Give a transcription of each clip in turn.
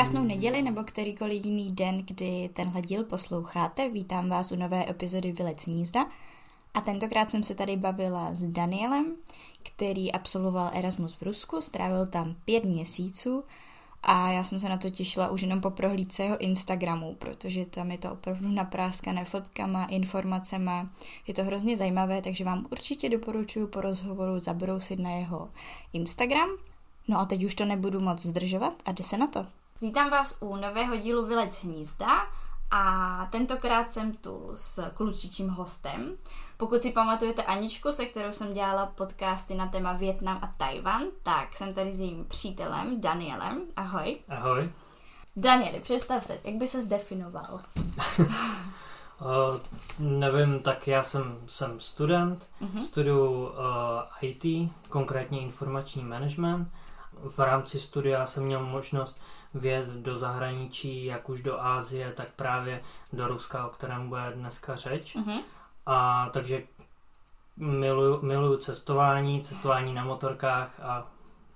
Krásnou neděli nebo kterýkoliv jiný den, kdy tenhle díl posloucháte. Vítám vás u nové epizody Vylec hnízda. A tentokrát jsem se tady bavila s Danielem, který absolvoval Erasmus v Rusku, strávil tam pět měsíců a já jsem se na to těšila už jenom po prohlídce jeho Instagramu, protože tam je to opravdu napráskané fotkama, informacema. Je to hrozně zajímavé, takže vám určitě doporučuji po rozhovoru zabrousit na jeho Instagram. No a teď už to nebudu moc zdržovat a jde se na to. Vítám vás u nového dílu Vylec hnízda a tentokrát jsem tu s klučičím hostem. Pokud si pamatujete Aničku, se kterou jsem dělala podcasty na téma Větnam a Tajvan, tak jsem tady s jejím přítelem Danielem. Ahoj. Ahoj. Danieli, představ se, jak by se zdefinoval? uh, nevím, tak já jsem, jsem student, uh-huh. studuju uh, IT, konkrétně informační management. V rámci studia jsem měl možnost věd do zahraničí, jak už do Ázie, tak právě do Ruska, o kterém bude dneska řeč. Uh-huh. A takže miluju, miluju cestování, cestování na motorkách a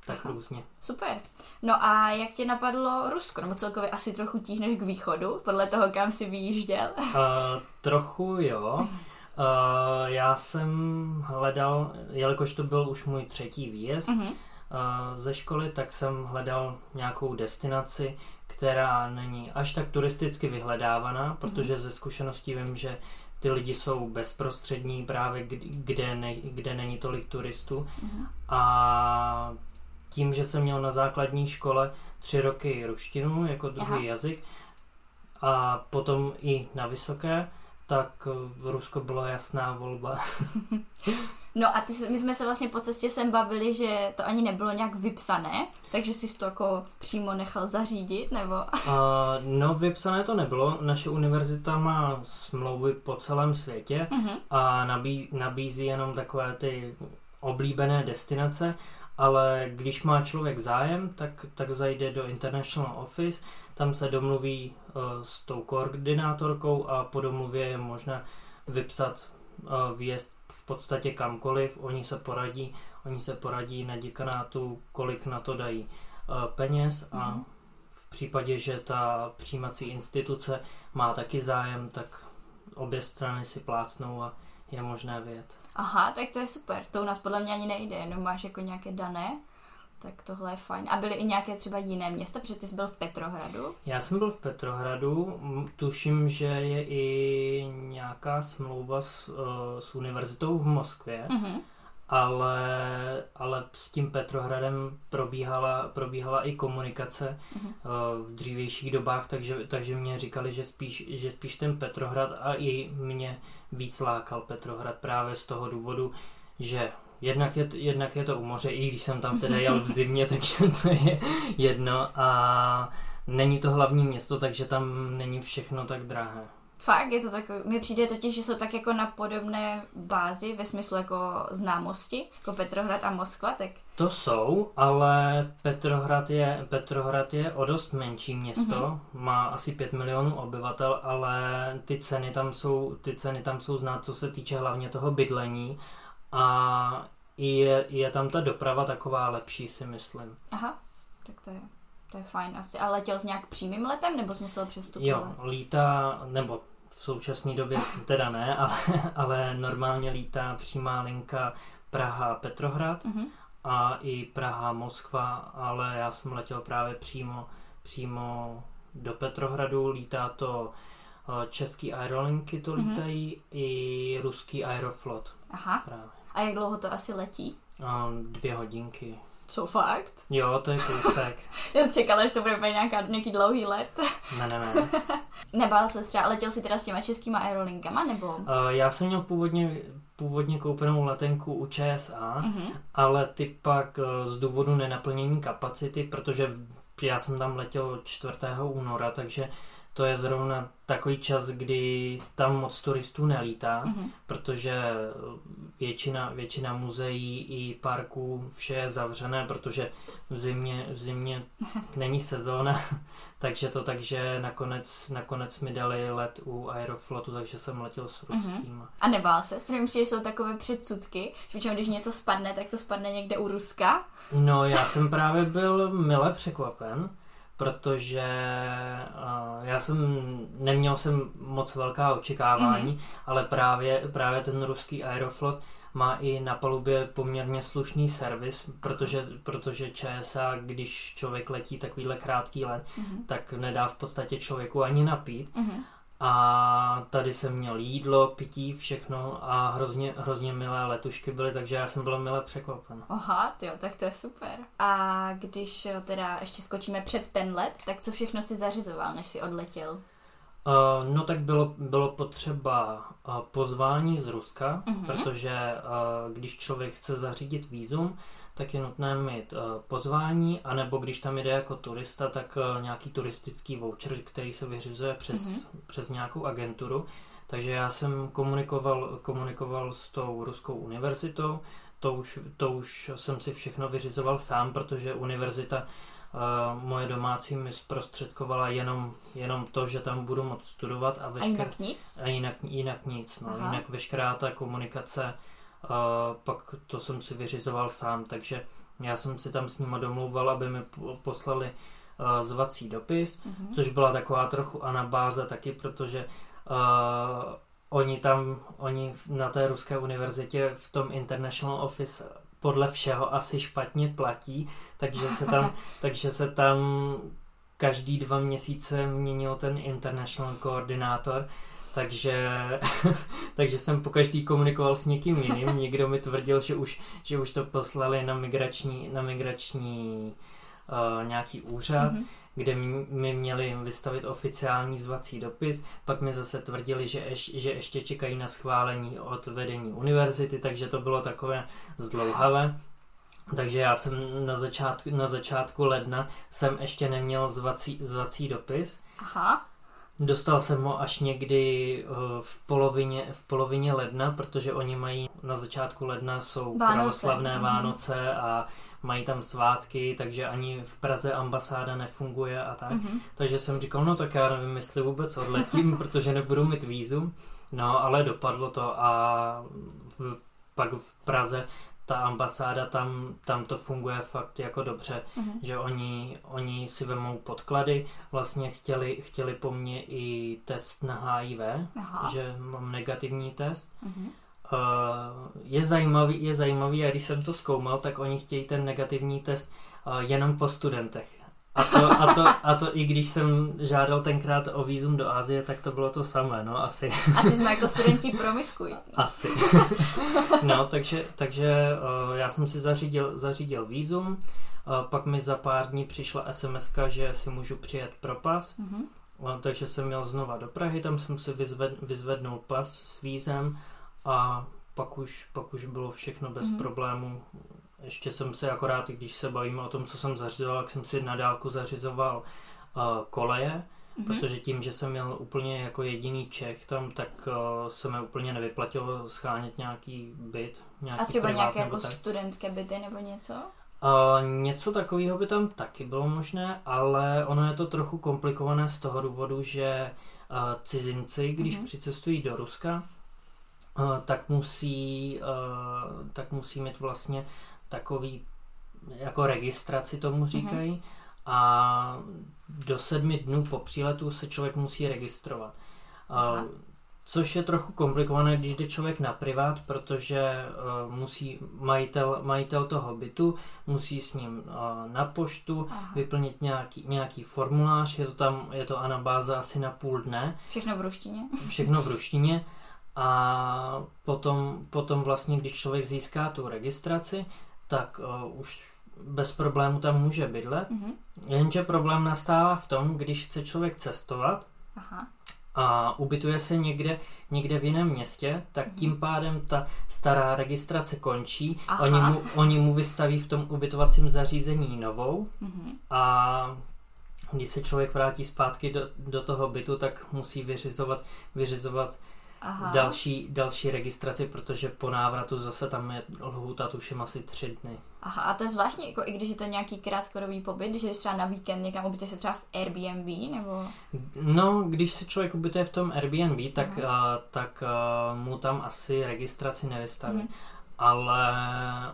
tak Aha. různě. Super. No a jak tě napadlo Rusko? Nebo celkově asi trochu tíhneš k východu, podle toho, kam jsi vyjížděl? Uh, trochu jo. Uh, já jsem hledal, jelikož to byl už můj třetí výjezd uh-huh. Ze školy, tak jsem hledal nějakou destinaci, která není až tak turisticky vyhledávaná, protože uh-huh. ze zkušeností vím, že ty lidi jsou bezprostřední právě kde, ne, kde není tolik turistů uh-huh. a tím, že jsem měl na základní škole tři roky ruštinu jako druhý Aha. jazyk a potom i na vysoké, tak Rusko bylo jasná volba. No a ty, my jsme se vlastně po cestě sem bavili, že to ani nebylo nějak vypsané, takže jsi to jako přímo nechal zařídit, nebo? Uh, no vypsané to nebylo, naše univerzita má smlouvy po celém světě uh-huh. a nabí, nabízí jenom takové ty oblíbené destinace, ale když má člověk zájem, tak, tak zajde do International Office, tam se domluví uh, s tou koordinátorkou a po domluvě je možné vypsat uh, výjezd v podstatě kamkoliv, oni se poradí, oni se poradí na děkanátu, kolik na to dají uh, peněz a mm-hmm. v případě, že ta přijímací instituce má taky zájem, tak obě strany si plácnou a je možné vyjet. Aha, tak to je super. To u nás podle mě ani nejde, jenom máš jako nějaké dané tak tohle je fajn. A byly i nějaké třeba jiné města, protože ty jsi byl v Petrohradu? Já jsem byl v Petrohradu, tuším, že je i nějaká smlouva s, uh, s univerzitou v Moskvě, mm-hmm. ale, ale s tím Petrohradem probíhala, probíhala i komunikace mm-hmm. uh, v dřívějších dobách, takže, takže mě říkali, že spíš, že spíš ten Petrohrad a i mě víc lákal Petrohrad právě z toho důvodu, že Jednak je, to, jednak je to u moře, i když jsem tam teda jel v zimě, tak to je jedno a není to hlavní město, takže tam není všechno tak drahé. Fakt, je to tak, mi přijde totiž, že jsou tak jako na podobné bázi ve smyslu jako známosti, jako Petrohrad a Moskva, tak... To jsou, ale Petrohrad je, Petrohrad je o dost menší město, mm-hmm. má asi 5 milionů obyvatel, ale ty ceny tam jsou, ty ceny tam jsou znát, co se týče hlavně toho bydlení a je, je tam ta doprava taková lepší, si myslím. Aha, tak to je, to je fajn asi. A letěl s nějak přímým letem, nebo jsi musel přestupovat? Jo, lítá, nebo v současné době teda ne, ale, ale normálně lítá přímá linka Praha-Petrohrad uh-huh. a i Praha-Moskva, ale já jsem letěl právě přímo, přímo do Petrohradu, lítá to eh, český aerolinky to mhm. lítají uh-huh. i ruský aeroflot. Aha. Právě. A jak dlouho to asi letí? Um, dvě hodinky. Co fakt? Jo, to je kousek. Já jsem čekala, že to bude nějaká, nějaký dlouhý let. ne, ne, ne. Nebál se třeba, letěl jsi teda s těma českýma aerolinkama, nebo? Uh, já jsem měl původně, původně koupenou letenku u ČSA, uh-huh. ale ty pak uh, z důvodu nenaplnění kapacity, protože já jsem tam letěl 4. února, takže to je zrovna takový čas, kdy tam moc turistů nelítá, mm-hmm. protože většina, většina muzeí i parků vše je zavřené, protože v zimě, v zimě není sezóna, takže to takže nakonec, nakonec mi dali let u Aeroflotu, takže jsem letěl s mhm. ruským. Mm-hmm. A nebál se? Protože že jsou takové předsudky, že když něco spadne, tak to spadne někde u Ruska. No já jsem právě byl mile překvapen, protože uh, já jsem neměl jsem moc velká očekávání, mm-hmm. ale právě, právě ten ruský Aeroflot má i na palubě poměrně slušný servis, protože, protože ČSA, když člověk letí takovýhle krátký let, mm-hmm. tak nedá v podstatě člověku ani napít. Mm-hmm. A tady jsem měl jídlo, pití, všechno a hrozně, hrozně milé letušky byly, takže já jsem byl milé překvapen. Aha, jo, tak to je super. A když teda ještě skočíme před ten let, tak co všechno si zařizoval, než si odletěl? Uh, no tak bylo, bylo potřeba uh, pozvání z Ruska, uh-huh. protože uh, když člověk chce zařídit výzum, tak je nutné mít uh, pozvání, anebo když tam jde jako turista, tak uh, nějaký turistický voucher, který se vyřizuje přes, uh-huh. přes nějakou agenturu. Takže já jsem komunikoval, komunikoval s tou ruskou univerzitou, to už, to už jsem si všechno vyřizoval sám, protože univerzita moje domácí mi zprostředkovala jenom, jenom to, že tam budu moc studovat a, vešker... a jinak nic? A jinak, jinak nic, no. jinak veškerá ta komunikace, uh, pak to jsem si vyřizoval sám, takže já jsem si tam s nima domlouval, aby mi poslali uh, zvací dopis, uh-huh. což byla taková trochu anabáze taky, protože uh, oni tam, oni na té ruské univerzitě v tom International Office podle všeho asi špatně platí, takže se tam, takže se tam každý dva měsíce měnil ten international koordinátor, takže, takže jsem po každý komunikoval s někým jiným. Někdo mi tvrdil, že už, že už to poslali na migrační, na migrační uh, nějaký úřad. Mm-hmm kde mi měli vystavit oficiální zvací dopis, pak mi zase tvrdili, že, ješ, že ještě čekají na schválení od vedení univerzity, takže to bylo takové zdlouhavé. Takže já jsem na začátku, na začátku ledna jsem ještě neměl zvací, zvací dopis. Aha. Dostal jsem ho až někdy eh, v polovině, v polovině ledna, protože oni mají na začátku ledna jsou Vánoce. pravoslavné mm. Vánoce a mají tam svátky, takže ani v Praze ambasáda nefunguje a tak. Mm-hmm. Takže jsem říkal, no tak já nevím, jestli vůbec odletím, protože nebudu mít vízum. No, ale dopadlo to a v, pak v Praze ta ambasáda tam, tam to funguje fakt jako dobře, mm-hmm. že oni, oni si vemou podklady, vlastně chtěli, chtěli po mně i test na HIV, Aha. že mám negativní test. Mm-hmm je zajímavý, je zajímavý a když jsem to zkoumal, tak oni chtějí ten negativní test jenom po studentech. A to, a, to, a to i když jsem žádal tenkrát o výzum do Ázie, tak to bylo to samé, no asi. Asi jsme jako studenti promiskují. Asi. No, takže, takže já jsem si zařídil, zařídil výzum, pak mi za pár dní přišla sms že si můžu přijet pro pas, mm-hmm. takže jsem měl znova do Prahy, tam jsem si vyzved, vyzvednul pas s vízem a pak už, pak už bylo všechno bez mm. problémů. Ještě jsem se akorát, když se bavíme o tom, co jsem zařizoval, jak jsem si na dálku zařizoval uh, koleje, mm-hmm. protože tím, že jsem měl úplně jako jediný Čech tam, tak uh, se mi úplně nevyplatilo schánět nějaký byt. Nějaký A třeba nějaké jako tak. studentské byty nebo něco? Uh, něco takového by tam taky bylo možné, ale ono je to trochu komplikované z toho důvodu, že uh, cizinci, když mm-hmm. přicestují do Ruska, Eh, tak musí, eh, tak musí mít vlastně takový jako registraci tomu mhm. říkají mm-hmm. a do sedmi dnů po příletu se člověk musí registrovat. Aha. Což je trochu komplikované, když jde člověk na privát, protože uh, musí majitel, majitel toho bytu musí s ním uh, na poštu Aha. vyplnit nějaký, nějaký formulář, je to tam, je to anabáza asi na půl dne. Všechno v ruštině. Všechno v ruštině a potom, potom vlastně, když člověk získá tu registraci, tak uh, už bez problému tam může bydlet. Mm-hmm. Jenže problém nastává v tom, když chce člověk cestovat Aha. a ubytuje se někde, někde v jiném městě, tak mm-hmm. tím pádem ta stará registrace končí. Oni mu, oni mu vystaví v tom ubytovacím zařízení novou mm-hmm. a když se člověk vrátí zpátky do, do toho bytu, tak musí vyřizovat, vyřizovat Aha. další, další registraci, protože po návratu zase tam je lhůta tuším asi tři dny. Aha, a to je zvláštní, jako i když je to nějaký krátkodobý pobyt, když jdeš třeba na víkend někam, ubytuješ se třeba v Airbnb, nebo? No, když se člověk ubytuje v tom Airbnb, tak, uh, tak uh, mu tam asi registraci nevystaví. Uh-huh. Ale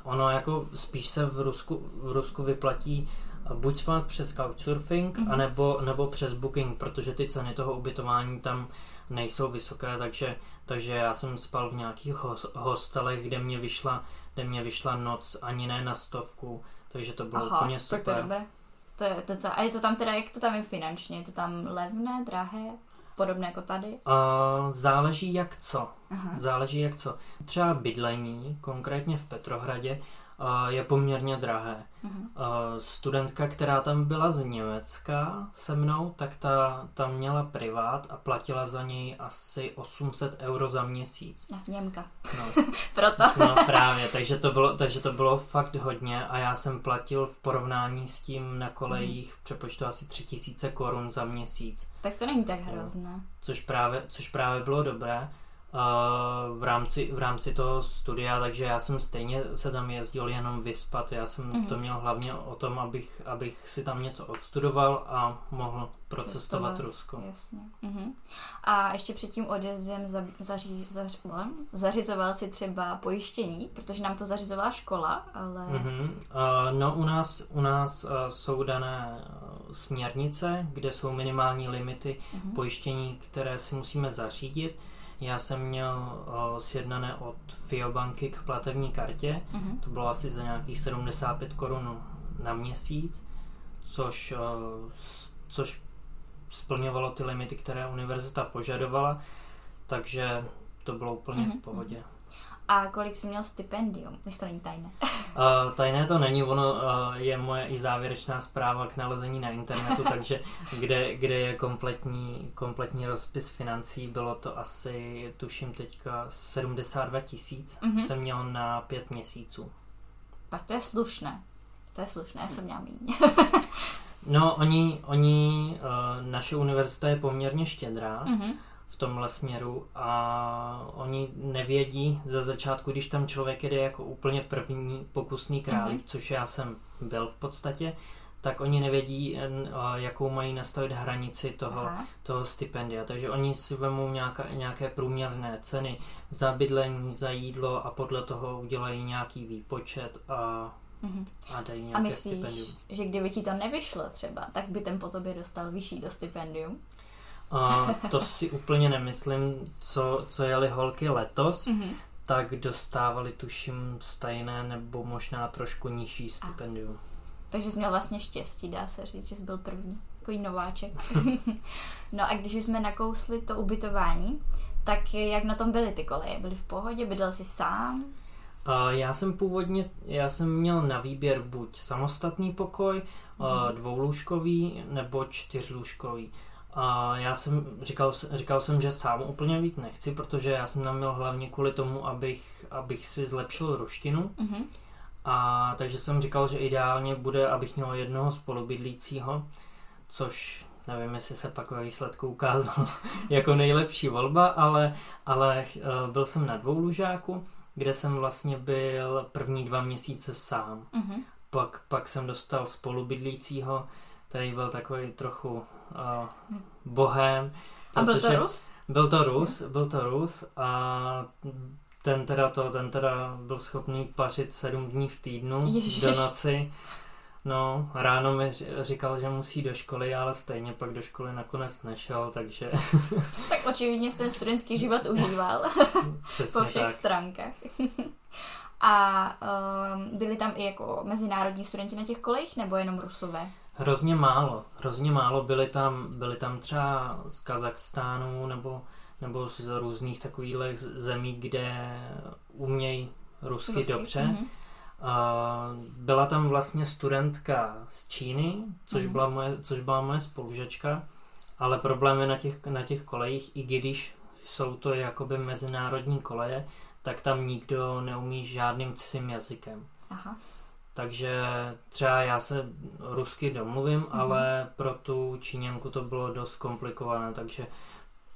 ono jako spíš se v Rusku, v Rusku vyplatí buď spát přes couchsurfing, mm-hmm. anebo, nebo přes booking, protože ty ceny toho ubytování tam nejsou vysoké, takže, takže já jsem spal v nějakých hostelech, kde mě vyšla, kde mě vyšla noc ani ne na stovku, takže to bylo Aha, úplně super. Tak to je dobré. To je, to, co, a je to tam teda, jak to tam je finančně? Je to tam levné, drahé? Podobné jako tady? Uh, záleží jak co. Aha. Záleží jak co. Třeba bydlení, konkrétně v Petrohradě, je poměrně drahé. Uh-huh. Studentka, která tam byla z Německa se mnou, tak ta tam měla privát a platila za něj asi 800 euro za měsíc. Ach, Němka. No. Proto. no právě, takže to, bylo, takže to bylo fakt hodně a já jsem platil v porovnání s tím na kolejích v přepočtu asi 3000 korun za měsíc. Tak to není tak hrozné. Což právě, což právě bylo dobré v rámci, v rámci toho studia, takže já jsem stejně se tam jezdil jenom vyspat. Já jsem mm-hmm. to měl hlavně o tom, abych, abych si tam něco odstudoval a mohl procestovat Cestovat, Rusko. Jasně. Mm-hmm. A ještě před tím odjezdem za, zaří, zař, zařizoval si třeba pojištění, protože nám to zařizovala škola, ale... Mm-hmm. Uh, no u nás, u nás uh, jsou dané směrnice, kde jsou minimální limity mm-hmm. pojištění, které si musíme zařídit já jsem měl o, sjednané od Fiobanky k platební kartě, mm-hmm. to bylo asi za nějakých 75 korun na měsíc, což, o, což splňovalo ty limity, které univerzita požadovala, takže to bylo úplně mm-hmm. v mhm. pohodě. A kolik jsi měl stipendium? Jestli to není tajné. Uh, tajné to není, ono uh, je moje i závěrečná zpráva k nalezení na internetu, takže kde, kde je kompletní, kompletní rozpis financí, bylo to asi, tuším teďka, 72 tisíc mm-hmm. jsem měl na pět měsíců. Tak to je slušné. To je slušné, jsem měl méně. no, oni, oni uh, naše univerzita je poměrně štědrá, mm-hmm v tomhle směru a oni nevědí ze začátku, když tam člověk jede jako úplně první pokusný králík, mm-hmm. což já jsem byl v podstatě, tak oni nevědí, jakou mají nastavit hranici toho, toho stipendia. Takže oni si vemou nějaká, nějaké průměrné ceny za bydlení, za jídlo a podle toho udělají nějaký výpočet a, mm-hmm. a dají nějaké A myslíš, stipendium. že kdyby ti to nevyšlo třeba, tak by ten po tobě dostal vyšší do stipendium? A to si úplně nemyslím, co, co jeli holky letos, mm-hmm. tak dostávali tuším stejné nebo možná trošku nižší stipendium. A. Takže jsi měl vlastně štěstí, dá se říct, že jsi byl první, takový nováček. no a když jsme nakousli to ubytování, tak jak na tom byly ty koleje? Byly v pohodě? Bydlel jsi sám? Uh, já jsem původně, já jsem měl na výběr buď samostatný pokoj, mm. uh, dvoulůžkový nebo čtyřlůžkový. A já jsem říkal, říkal jsem, že sám úplně víc nechci, protože já jsem tam měl hlavně kvůli tomu, abych, abych si zlepšil ruštinu. Mm-hmm. A takže jsem říkal, že ideálně bude, abych měl jednoho spolubydlícího, což nevím, jestli se pak ve výsledku ukázalo jako nejlepší volba, ale, ale eh, byl jsem na dvou lužáku, kde jsem vlastně byl první dva měsíce sám. Mm-hmm. Pak, pak jsem dostal spolubydlícího, který byl takový trochu uh, bohem. A byl to Rus? Byl to Rus, byl to Rus a ten teda to, ten teda byl schopný pařit sedm dní v týdnu Ježiš. do noci. No, ráno mi říkal, že musí do školy, ale stejně pak do školy nakonec nešel, takže... tak očividně jste studentský život užíval. Přesně po všech tak. stránkách. A um, byli tam i jako mezinárodní studenti na těch kolejích, nebo jenom rusové? Hrozně málo, hrozně málo. Byli tam, byli tam třeba z Kazachstánu nebo, nebo z různých takových zemí, kde umějí rusky, rusky. dobře. Mm-hmm. A byla tam vlastně studentka z Číny, což, mm-hmm. byla moje, což byla moje spolužačka, ale problémy na těch, na těch kolejích, i když jsou to jakoby mezinárodní koleje, tak tam nikdo neumí žádným cizím jazykem. Aha. Takže třeba já se rusky domluvím, mm-hmm. ale pro tu Číňanku to bylo dost komplikované, takže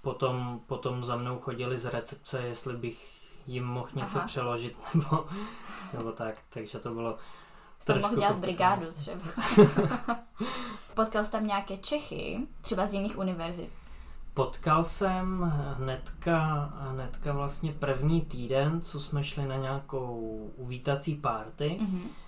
potom, potom za mnou chodili z recepce, jestli bych jim mohl něco Aha. přeložit nebo, nebo tak, takže to bylo Jste mohl dělat brigádu třeba. Potkal jsi tam nějaké Čechy, třeba z jiných univerzit? Potkal jsem hnedka, hnedka vlastně první týden, co jsme šli na nějakou uvítací párty, mm-hmm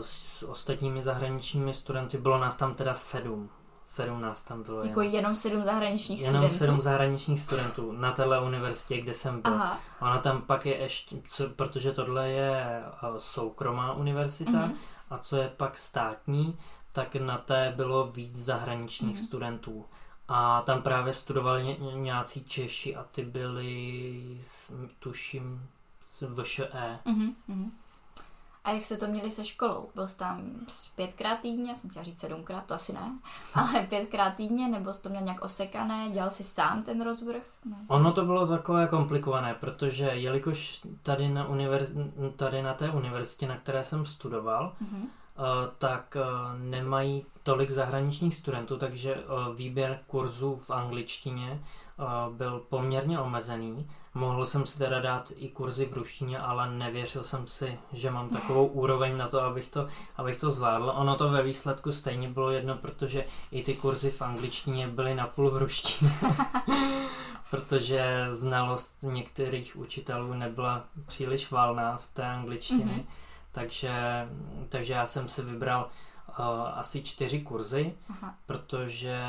s ostatními zahraničními studenty. Bylo nás tam teda sedm. Sedm nás tam bylo. Jako jenom, jenom sedm zahraničních jenom studentů? Jenom sedm zahraničních studentů na téhle univerzitě, kde jsem byl. Aha. Ona tam pak je ještě, co, protože tohle je soukromá univerzita mm-hmm. a co je pak státní, tak na té bylo víc zahraničních mm-hmm. studentů. A tam právě studovali ně, nějací Češi a ty byli, tuším, z VŠE. Mm-hmm. A jak jste to měli se školou? Byl jsi tam pětkrát týdně, jsem chtěla říct sedmkrát, to asi ne, ale pětkrát týdně, nebo jsi to měl nějak osekané, dělal jsi sám ten rozvrh? Ne. Ono to bylo takové komplikované, protože jelikož tady na, univerz, tady na té univerzitě, na které jsem studoval, mm-hmm. tak eh, nemají tolik zahraničních studentů, takže eh, výběr kurzů v angličtině byl poměrně omezený Mohl jsem si teda dát i kurzy v ruštině, ale nevěřil jsem si, že mám takovou úroveň na to, abych to, abych to zvládl. Ono to ve výsledku stejně bylo jedno, protože i ty kurzy v angličtině byly napůl v ruštině. protože znalost některých učitelů nebyla příliš valná v té angličtině. Mm-hmm. Takže, takže já jsem si vybral asi čtyři kurzy, Aha. protože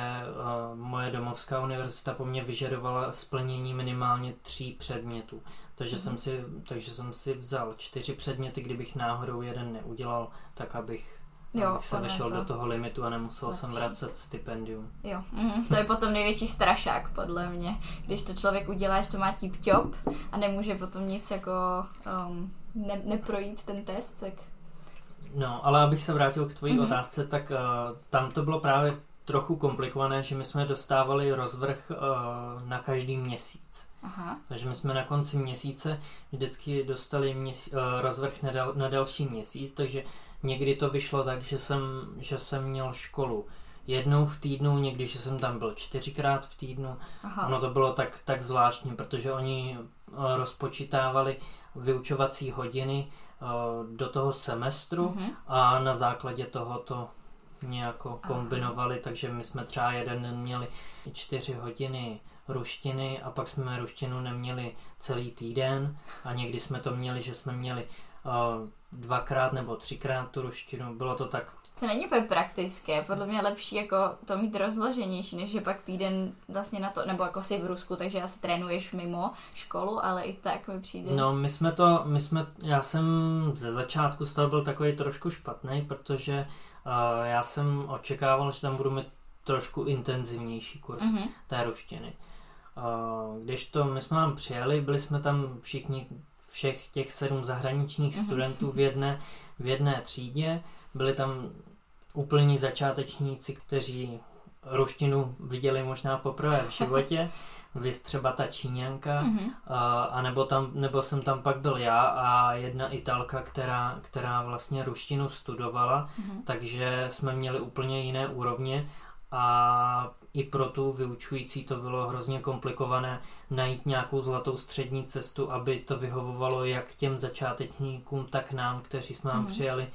uh, moje domovská univerzita po mně vyžadovala splnění minimálně tří předmětů. Takže, mhm. jsem si, takže jsem si vzal čtyři předměty, kdybych náhodou jeden neudělal, tak abych Jo, abych se vešel to. do toho limitu a nemusel Lepší. jsem vracet stipendium. Jo, mhm. to je potom největší strašák podle mě, když to člověk udělá, že to má tip a nemůže potom nic jako um, ne, neprojít ten test, tak No, ale abych se vrátil k tvojí mm-hmm. otázce, tak uh, tam to bylo právě trochu komplikované, že my jsme dostávali rozvrh uh, na každý měsíc. Aha. Takže my jsme na konci měsíce vždycky dostali měsíc, uh, rozvrh na, dal, na další měsíc, takže někdy to vyšlo tak, že jsem, že jsem měl školu jednou v týdnu, někdy, že jsem tam byl čtyřikrát v týdnu. Aha. Ono to bylo tak, tak zvláštní, protože oni rozpočítávali vyučovací hodiny do toho semestru mm-hmm. a na základě toho to nějako kombinovali, Aha. takže my jsme třeba jeden den měli čtyři hodiny ruštiny a pak jsme ruštinu neměli celý týden a někdy jsme to měli, že jsme měli uh, dvakrát nebo třikrát tu ruštinu, bylo to tak to není úplně praktické, podle mě lepší jako to mít rozloženější, než že pak týden vlastně na to, nebo jako si v Rusku, takže asi trénuješ mimo školu, ale i tak mi přijde. No my jsme to, my jsme, já jsem ze začátku z toho byl takový trošku špatný, protože uh, já jsem očekával, že tam budu mít trošku intenzivnější kurz mm-hmm. té ruštiny. Uh, když to my jsme tam přijeli, byli jsme tam všichni, všech těch sedm zahraničních mm-hmm. studentů v jedné, v jedné třídě, byli tam úplní začátečníci, kteří ruštinu viděli možná poprvé v životě, vy třeba ta Číňanka, mm-hmm. a, a nebo, tam, nebo jsem tam pak byl já a jedna Italka, která, která vlastně ruštinu studovala, mm-hmm. takže jsme měli úplně jiné úrovně a i pro tu vyučující to bylo hrozně komplikované najít nějakou zlatou střední cestu, aby to vyhovovalo jak těm začátečníkům, tak nám, kteří jsme nám mm-hmm. přijeli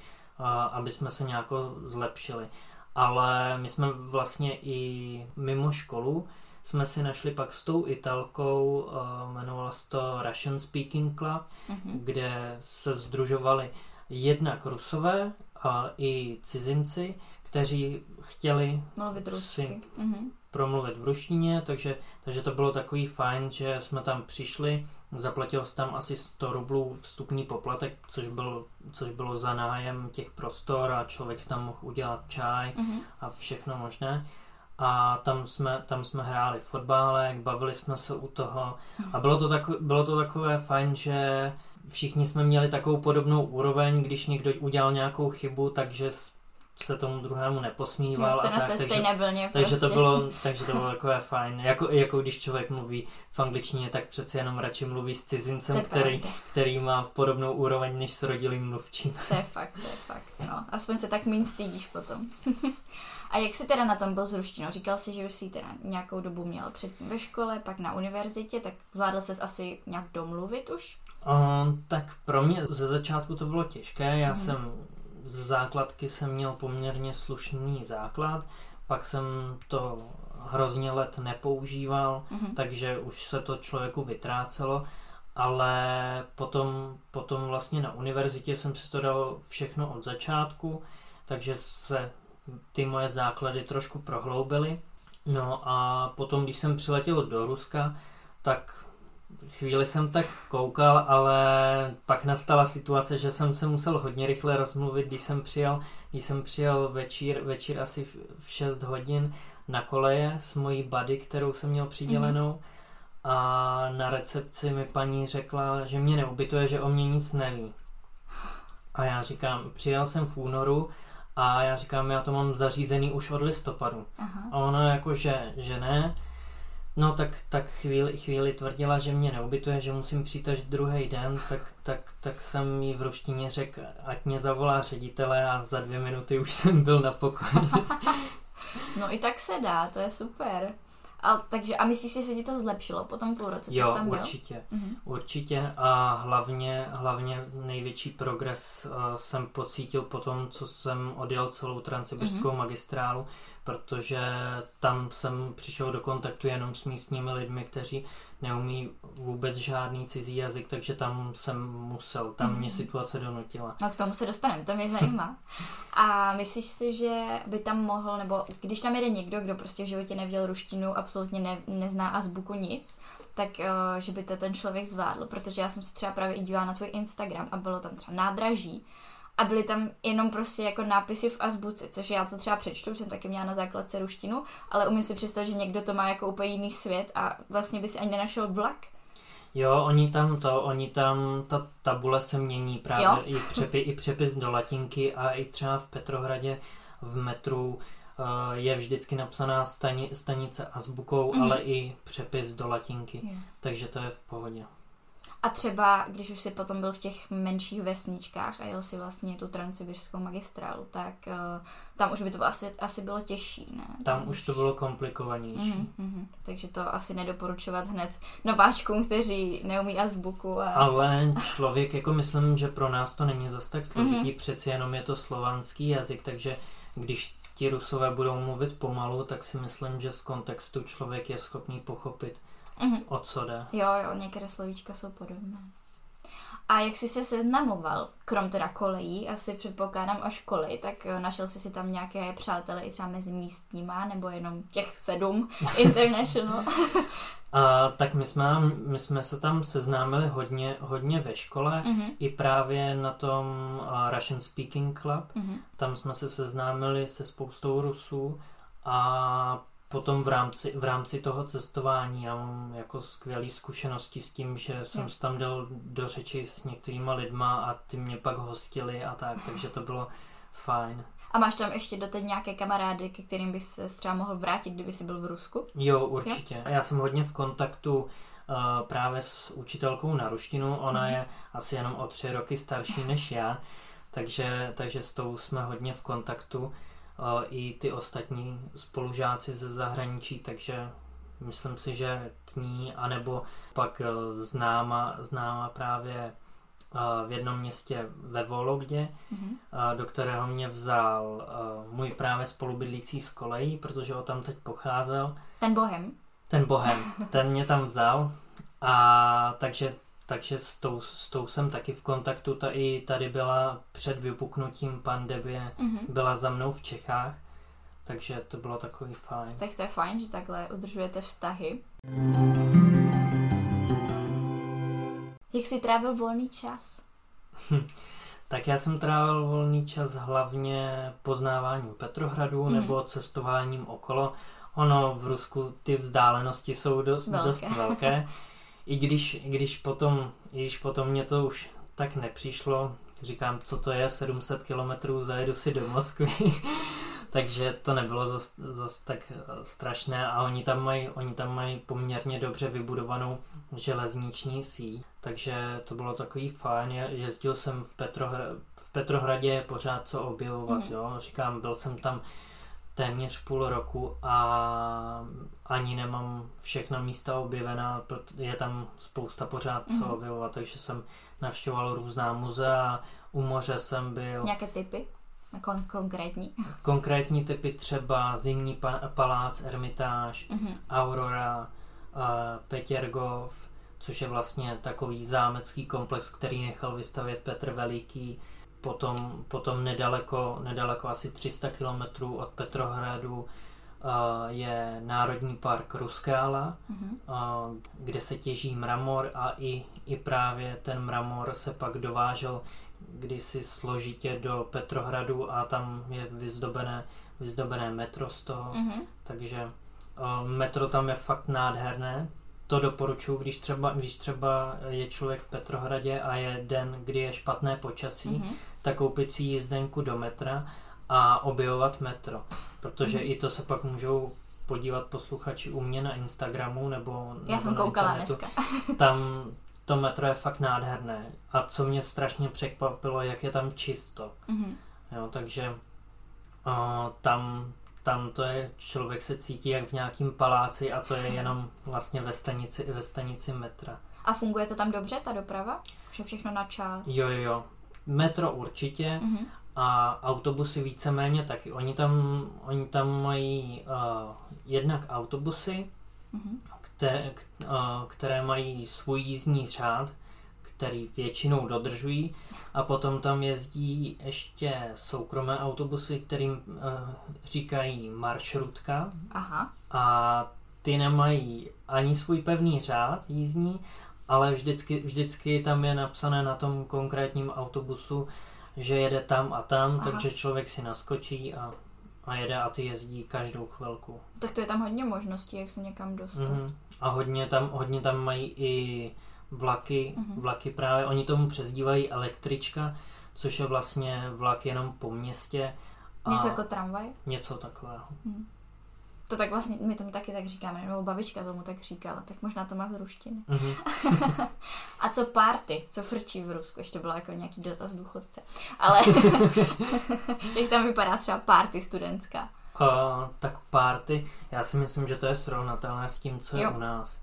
aby jsme se nějak zlepšili. Ale my jsme vlastně i mimo školu jsme si našli pak s tou Italkou, jmenovalo se to Russian Speaking Club, mm-hmm. kde se združovali jednak Rusové a i cizinci, kteří chtěli mluvit rusky. Mm-hmm. promluvit v ruštině, takže, takže to bylo takový fajn, že jsme tam přišli Zaplatil jsem tam asi 100 rublů vstupní poplatek, což, byl, což bylo za nájem těch prostor a člověk si tam mohl udělat čaj mm-hmm. a všechno možné. A tam jsme, tam jsme hráli fotbálek, bavili jsme se u toho a bylo to, takové, bylo to takové fajn, že všichni jsme měli takovou podobnou úroveň, když někdo udělal nějakou chybu, takže se tomu druhému neposmíval. a tak, takže, vlně, takže, prostě. to bylo, takže to bylo takové fajn. Jako, jako když člověk mluví v angličtině, tak přeci jenom radši mluví s cizincem, který, který má podobnou úroveň než s rodilým mluvčím. To je fakt, to je fakt. No. Aspoň se tak méně stydíš potom. a jak jsi teda na tom byl s ruštinou? Říkal jsi, že už jsi teda nějakou dobu měl předtím ve škole, pak na univerzitě, tak zvládl ses asi nějak domluvit už? Um, tak pro mě ze začátku to bylo těžké. Já mm. jsem z základky jsem měl poměrně slušný základ, pak jsem to hrozně let nepoužíval, mm-hmm. takže už se to člověku vytrácelo ale potom, potom vlastně na univerzitě jsem si to dal všechno od začátku, takže se ty moje základy trošku prohloubily. No a potom, když jsem přiletěl do Ruska, tak chvíli jsem tak koukal, ale pak nastala situace, že jsem se musel hodně rychle rozmluvit, když jsem přijel, když jsem přijel večír, večír asi v, v 6 hodin na koleje s mojí buddy, kterou jsem měl přidělenou. Mm-hmm. A na recepci mi paní řekla, že mě neubytuje, že o mě nic neví. A já říkám, přijel jsem v únoru a já říkám, já to mám zařízený už od listopadu. Aha. A ona jako, že, že ne. No tak, tak chvíli, chvíli tvrdila, že mě neubytuje, že musím přijít až druhý den, tak, tak, tak jsem jí v ruštině řekl, ať mě zavolá ředitele a za dvě minuty už jsem byl na pokoji. no i tak se dá, to je super. A, takže, a myslíš, že se ti to zlepšilo po tom půl roce, co jo, tam byl? určitě. Mm-hmm. Určitě a hlavně, hlavně největší progres uh, jsem pocítil po tom, co jsem odjel celou transsibirskou mm-hmm. magistrálu, protože tam jsem přišel do kontaktu jenom s místními lidmi, kteří neumí vůbec žádný cizí jazyk, takže tam jsem musel, tam mm-hmm. mě mhm. situace donutila. No k tomu se dostaneme, to mě zajímá. A myslíš si, že by tam mohl, nebo když tam jede někdo, kdo prostě v životě nevděl ruštinu, absolutně ne, nezná azbuku nic, tak uh, že by to ten člověk zvládl, protože já jsem se třeba právě i dívala na tvůj Instagram a bylo tam třeba nádraží a byly tam jenom prostě jako nápisy v azbuce, což já to třeba přečtu, jsem taky měla na základce ruštinu, ale umím si představit, že někdo to má jako úplně jiný svět a vlastně by si ani nenašel vlak. Jo, oni tam to, oni tam, ta tabule se mění právě i, přepi, i přepis do latinky a i třeba v Petrohradě v metru uh, je vždycky napsaná stani, stanice azbukou, mm. ale i přepis do latinky, je. takže to je v pohodě. A třeba, když už si potom byl v těch menších vesničkách a jel si vlastně tu transsibirskou magistrálu, tak uh, tam už by to asi, asi bylo těžší, ne? Tam, tam už to bylo komplikovanější. Uh-huh, uh-huh. Takže to asi nedoporučovat hned nováčkům, kteří neumí azbuku. A... Ale člověk, jako myslím, že pro nás to není zas tak složitý, uh-huh. přeci jenom je to slovanský jazyk, takže když ti rusové budou mluvit pomalu, tak si myslím, že z kontextu člověk je schopný pochopit mm-hmm. o co jde. Jo, jo, některé slovíčka jsou podobné. A jak jsi se seznamoval, krom teda kolejí, asi předpokládám o školy, tak eh, našel jsi si tam nějaké přátelé i třeba mezi místníma, nebo jenom těch sedm international? A, tak my jsme, my jsme se tam seznámili hodně, hodně ve škole, mm-hmm. i právě na tom uh, Russian Speaking Club. Mm-hmm. Tam jsme se seznámili se spoustou Rusů a potom v rámci, v rámci toho cestování já mám jako skvělé zkušenosti s tím, že jsem se tam dal do řeči s některýma lidma a ty mě pak hostili a tak, takže to bylo fajn. A máš tam ještě doteď nějaké kamarády, ke kterým bys se třeba mohl vrátit, kdyby jsi byl v Rusku? Jo, určitě. Jo? Já jsem hodně v kontaktu uh, právě s učitelkou na ruštinu. Ona mm. je asi jenom o tři roky starší než já, takže, takže s tou jsme hodně v kontaktu i ty ostatní spolužáci ze zahraničí, takže myslím si, že k ní, anebo pak e, známa, známa právě e, v jednom městě ve Vologdě, mm-hmm. do kterého mě vzal můj právě spolubydlící z kolejí, protože o tam teď pocházel. Ten Bohem? Ten Bohem, ten mě tam vzal a takže takže s tou, s tou jsem taky v kontaktu. Ta i tady byla před vypuknutím pandemie, mm-hmm. byla za mnou v Čechách, takže to bylo takový fajn. Tak to je fajn, že takhle udržujete vztahy. Jak jsi trávil volný čas? tak já jsem trávil volný čas hlavně poznáváním Petrohradu mm-hmm. nebo cestováním okolo. Ono v Rusku ty vzdálenosti jsou dost velké. Dost velké. i když, když potom, i když potom mě to už tak nepřišlo, říkám, co to je, 700 kilometrů, zajedu si do Moskvy, takže to nebylo zas, zas tak eh, strašné a oni tam mají, oni tam mají poměrně dobře vybudovanou železniční síť, takže to bylo takový fajn, jezdil jsem v, Petrohr- v Petrohradě pořád co objevovat, mm. jo, říkám, byl jsem tam téměř půl roku a ani nemám všechna místa objevená, protože je tam spousta pořád co mm-hmm. objevovat, takže jsem navštěvoval různá muzea, u moře jsem byl. Nějaké typy? Kon- konkrétní? Konkrétní typy třeba Zimní pa- palác, Ermitáž, mm-hmm. Aurora, uh, Petěrgov, což je vlastně takový zámecký komplex, který nechal vystavět Petr Veliký. Potom, potom nedaleko, nedaleko asi 300 km od Petrohradu je Národní park Ruskála, mm-hmm. kde se těží mramor a i, i právě ten mramor se pak dovážel kdysi složitě do Petrohradu a tam je vyzdobené, vyzdobené metro z toho, mm-hmm. takže metro tam je fakt nádherné, to doporučuji, když třeba, když třeba je člověk v Petrohradě a je den, kdy je špatné počasí, mm-hmm. tak koupit si jízdenku do metra a objevovat metro. Protože mm-hmm. i to se pak můžou podívat posluchači u mě na Instagramu nebo, Já nebo jsem na koukala internetu. dneska. Tam to metro je fakt nádherné. A co mě strašně překvapilo, jak je tam čisto. Mm-hmm. Jo, takže uh, tam, tam to je, člověk se cítí jak v nějakém paláci a to je jenom vlastně ve stanici, ve stanici metra. A funguje to tam dobře, ta doprava? Že všechno na čas? Jo, jo, jo. Metro určitě mm-hmm. a autobusy víceméně taky. Oni tam, oni tam mají uh, jednak autobusy, mm-hmm. které, uh, které mají svůj jízdní řád, který většinou dodržují a potom tam jezdí ještě soukromé autobusy, kterým uh, říkají maršrutka Aha. a ty nemají ani svůj pevný řád jízdní, ale vždycky, vždycky tam je napsané na tom konkrétním autobusu, že jede tam a tam, Aha. takže člověk si naskočí a, a jede a ty jezdí každou chvilku. Tak to je tam hodně možností, jak se někam dostat. Mm-hmm. A hodně tam, hodně tam mají i vlaky, mm-hmm. vlaky právě, oni tomu přezdívají električka, což je vlastně vlak jenom po městě. A něco jako tramvaj? Něco takového. Mm. To tak vlastně, my tomu taky tak říkáme, nebo babička tomu tak říkala, tak možná to má z ruštiny. Mm-hmm. a co párty, co frčí v Rusku, ještě bylo jako nějaký dotaz důchodce. Ale jak tam vypadá třeba párty studentská? Uh, tak párty, já si myslím, že to je srovnatelné s tím, co jo. je u nás.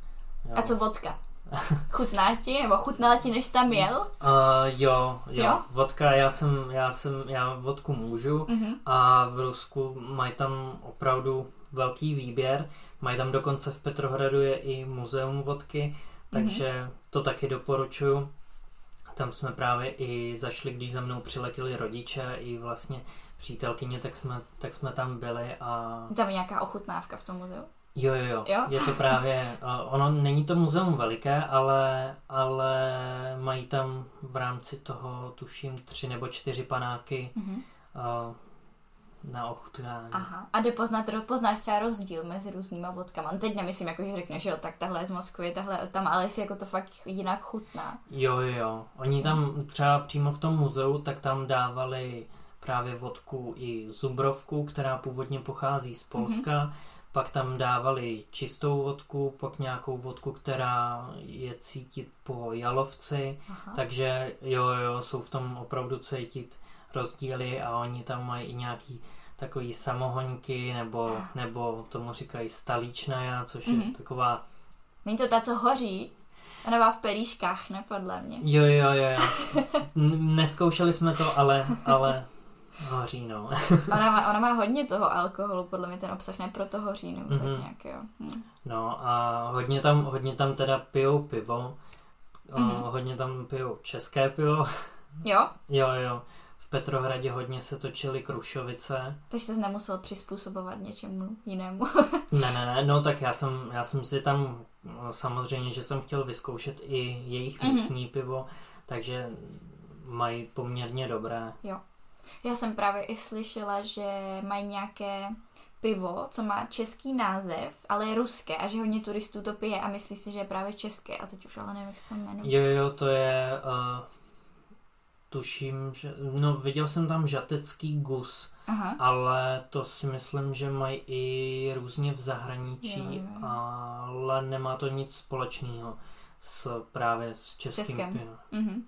Jo. A co vodka? Chutná ti, nebo chutnala ti, než tam jel? Uh, jo, jo, jo, vodka, já jsem, já jsem, já vodku můžu uh-huh. a v Rusku mají tam opravdu velký výběr. Mají tam dokonce v Petrohradu je i muzeum vodky, takže mm-hmm. to taky doporučuju. Tam jsme právě i zašli, když za mnou přiletěli rodiče i vlastně přítelkyně, tak jsme, tak jsme tam byli a... Tam je nějaká ochutnávka v tom muzeu? Jo, jo, jo. jo? Je to právě, ono není to muzeum veliké, ale, ale mají tam v rámci toho, tuším, tři nebo čtyři panáky mm-hmm. na ochutnání. Aha. A jde poznat, poznáš třeba rozdíl mezi různýma vodkama. No teď nemyslím, jako, že řekneš, že jo, tak tahle je z Moskvy, tahle tam, ale jestli jako to fakt jinak chutná. Jo, jo, jo. Oni tam třeba přímo v tom muzeu, tak tam dávali právě vodku i zubrovku, která původně pochází z Polska. Mm-hmm. Pak tam dávali čistou vodku, pak nějakou vodku, která je cítit po jalovci. Aha. Takže jo, jo, jsou v tom opravdu cítit rozdíly a oni tam mají i nějaký takový samohoňky, nebo, nebo tomu říkají stalíčnaja, což mm-hmm. je mhm. taková... Není to ta, co hoří? Ona má v pelíškách, ne podle mě. Jo, jo, jo, jo. Neskoušeli jsme to, ale, ale hoří, no. ona, má, ona má hodně toho alkoholu, podle mě ten obsah ne proto hoří, nebo mm-hmm. tak mhm. nějak, jo. Hm. No a hodně tam, hodně tam teda pijou pivo, mm-hmm. o, hodně tam pijou české pivo. Jo? jo, jo. Petrohradě hodně se točily Krušovice. Takže jsi nemusel přizpůsobovat něčemu jinému. ne, ne, ne, no tak já jsem, já jsem si tam, no, samozřejmě, že jsem chtěl vyzkoušet i jejich mm-hmm. místní pivo, takže mají poměrně dobré. Jo. Já jsem právě i slyšela, že mají nějaké pivo, co má český název, ale je ruské a že hodně turistů to pije a myslí si, že je právě české a teď už ale nevím, jak se to jmenuje. Jo, jo, to je... Uh tuším, že, no viděl jsem tam žatecký gus, Aha. ale to si myslím, že mají i různě v zahraničí, jo, jo. ale nemá to nic společného s právě s českým pivem. Mm-hmm.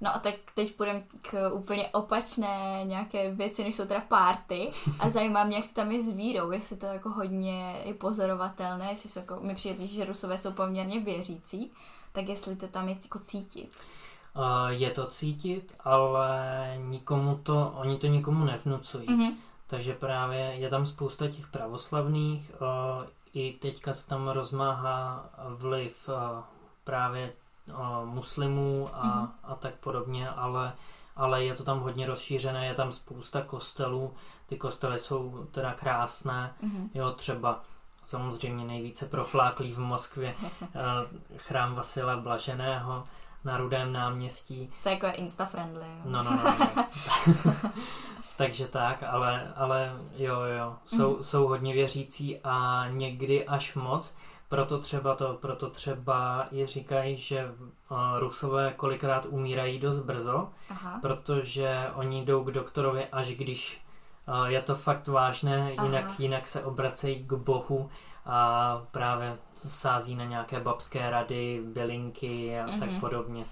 No a tak teď půjdeme k úplně opačné nějaké věci, než jsou teda párty a zajímá mě, jak to tam je s vírou, jestli to jako hodně je pozorovatelné, jestli jsou jako, mi přijde, že Rusové jsou poměrně věřící, tak jestli to tam je jako cítit. Je to cítit, ale nikomu to, oni to nikomu nevnucují. Mm-hmm. Takže právě je tam spousta těch pravoslavných, i teďka se tam rozmáhá vliv právě muslimů a, mm-hmm. a tak podobně, ale, ale je to tam hodně rozšířené, je tam spousta kostelů, ty kostely jsou teda krásné, mm-hmm. jo, třeba samozřejmě nejvíce profláklý v Moskvě uh, chrám Vasila Blaženého na Rudém náměstí. To je jako insta-friendly. No, no, no. no. Takže tak, ale, ale jo, jo, jsou, mm. jsou hodně věřící a někdy až moc. Proto třeba to, proto třeba je říkají, že uh, Rusové kolikrát umírají dost brzo, Aha. protože oni jdou k doktorovi, až když uh, je to fakt vážné, jinak, jinak se obracejí k Bohu a právě sází na nějaké babské rady, bylinky a mm-hmm. tak mhm. podobně.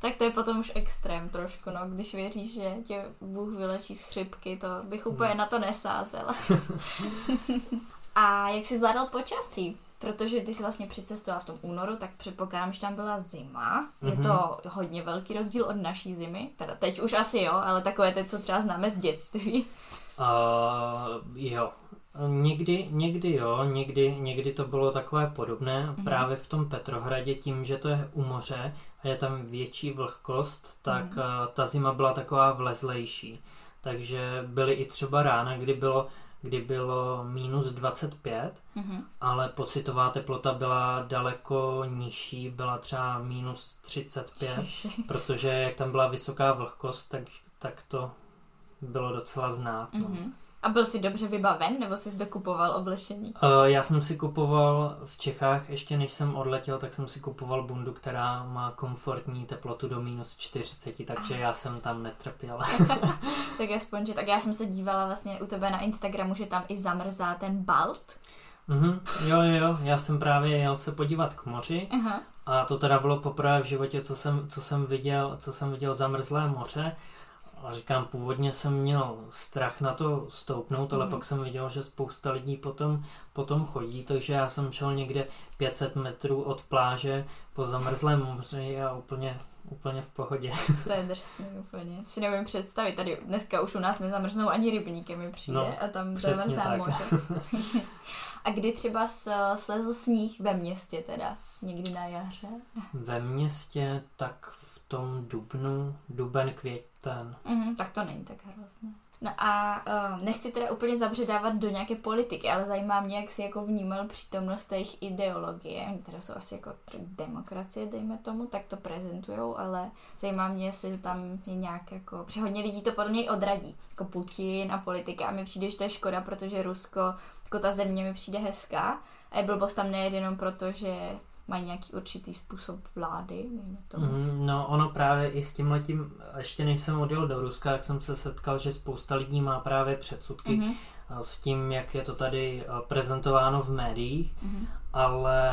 tak to je potom už extrém trošku, no, když věříš, že tě Bůh vylečí z chřipky, to bych úplně no. na to nesázela. a jak jsi zvládal počasí? Protože ty jsi vlastně přicestoval v tom únoru, tak předpokládám, že tam byla zima. Je mm-hmm. to hodně velký rozdíl od naší zimy. Teda teď už asi jo, ale takové teď, co třeba známe z dětství. Uh, jo, Někdy, někdy jo, někdy, někdy to bylo takové podobné, mm-hmm. právě v tom Petrohradě, tím, že to je u moře a je tam větší vlhkost, tak mm-hmm. ta zima byla taková vlezlejší. Takže byly i třeba rána, kdy bylo, kdy bylo minus 25, mm-hmm. ale pocitová teplota byla daleko nižší, byla třeba minus 35, protože jak tam byla vysoká vlhkost, tak, tak to bylo docela znát. No. Mm-hmm. A byl jsi dobře vybaven, nebo jsi dokupoval oblečení? Uh, já jsem si kupoval v Čechách, ještě než jsem odletěl, tak jsem si kupoval bundu, která má komfortní teplotu do minus 40, takže já jsem tam netrpěl. tak aspoň, že tak já jsem se dívala vlastně u tebe na Instagramu, že tam i zamrzá ten balt. Mhm, jo, jo, jo, já jsem právě jel se podívat k moři uh-huh. a to teda bylo poprvé v životě, co jsem, co jsem viděl, co jsem viděl zamrzlé moře a říkám, původně jsem měl strach na to stoupnout, ale mm. pak jsem viděl, že spousta lidí potom, potom chodí, takže já jsem šel někde 500 metrů od pláže po zamrzlém moři a úplně, úplně v pohodě. To je drsný úplně. To si nevím představit. Tady dneska už u nás nezamrznou ani rybníky mi přijde no, a tam zamrzá moře. a kdy třeba slezl sníh ve městě teda? Někdy na jaře? Ve městě tak v tom dubnu, duben, květ, ten. Mm-hmm, tak to není tak hrozné. No a uh, nechci teda úplně zabředávat do nějaké politiky, ale zajímá mě, jak jsi jako vnímal přítomnost jejich ideologie, které jsou asi jako demokracie, dejme tomu, tak to prezentujou, ale zajímá mě, jestli tam je nějak jako, protože hodně lidí to podle mě odradí, jako Putin a politika a mi přijde, že to je škoda, protože Rusko, jako ta země mi přijde hezká a je blbost tam nejet jenom proto, že mají nějaký určitý způsob vlády. Tomu. Mm, no ono právě i s tím letím, ještě než jsem odjel do Ruska, jak jsem se setkal, že spousta lidí má právě předsudky mm-hmm. s tím, jak je to tady prezentováno v médiích, mm-hmm. ale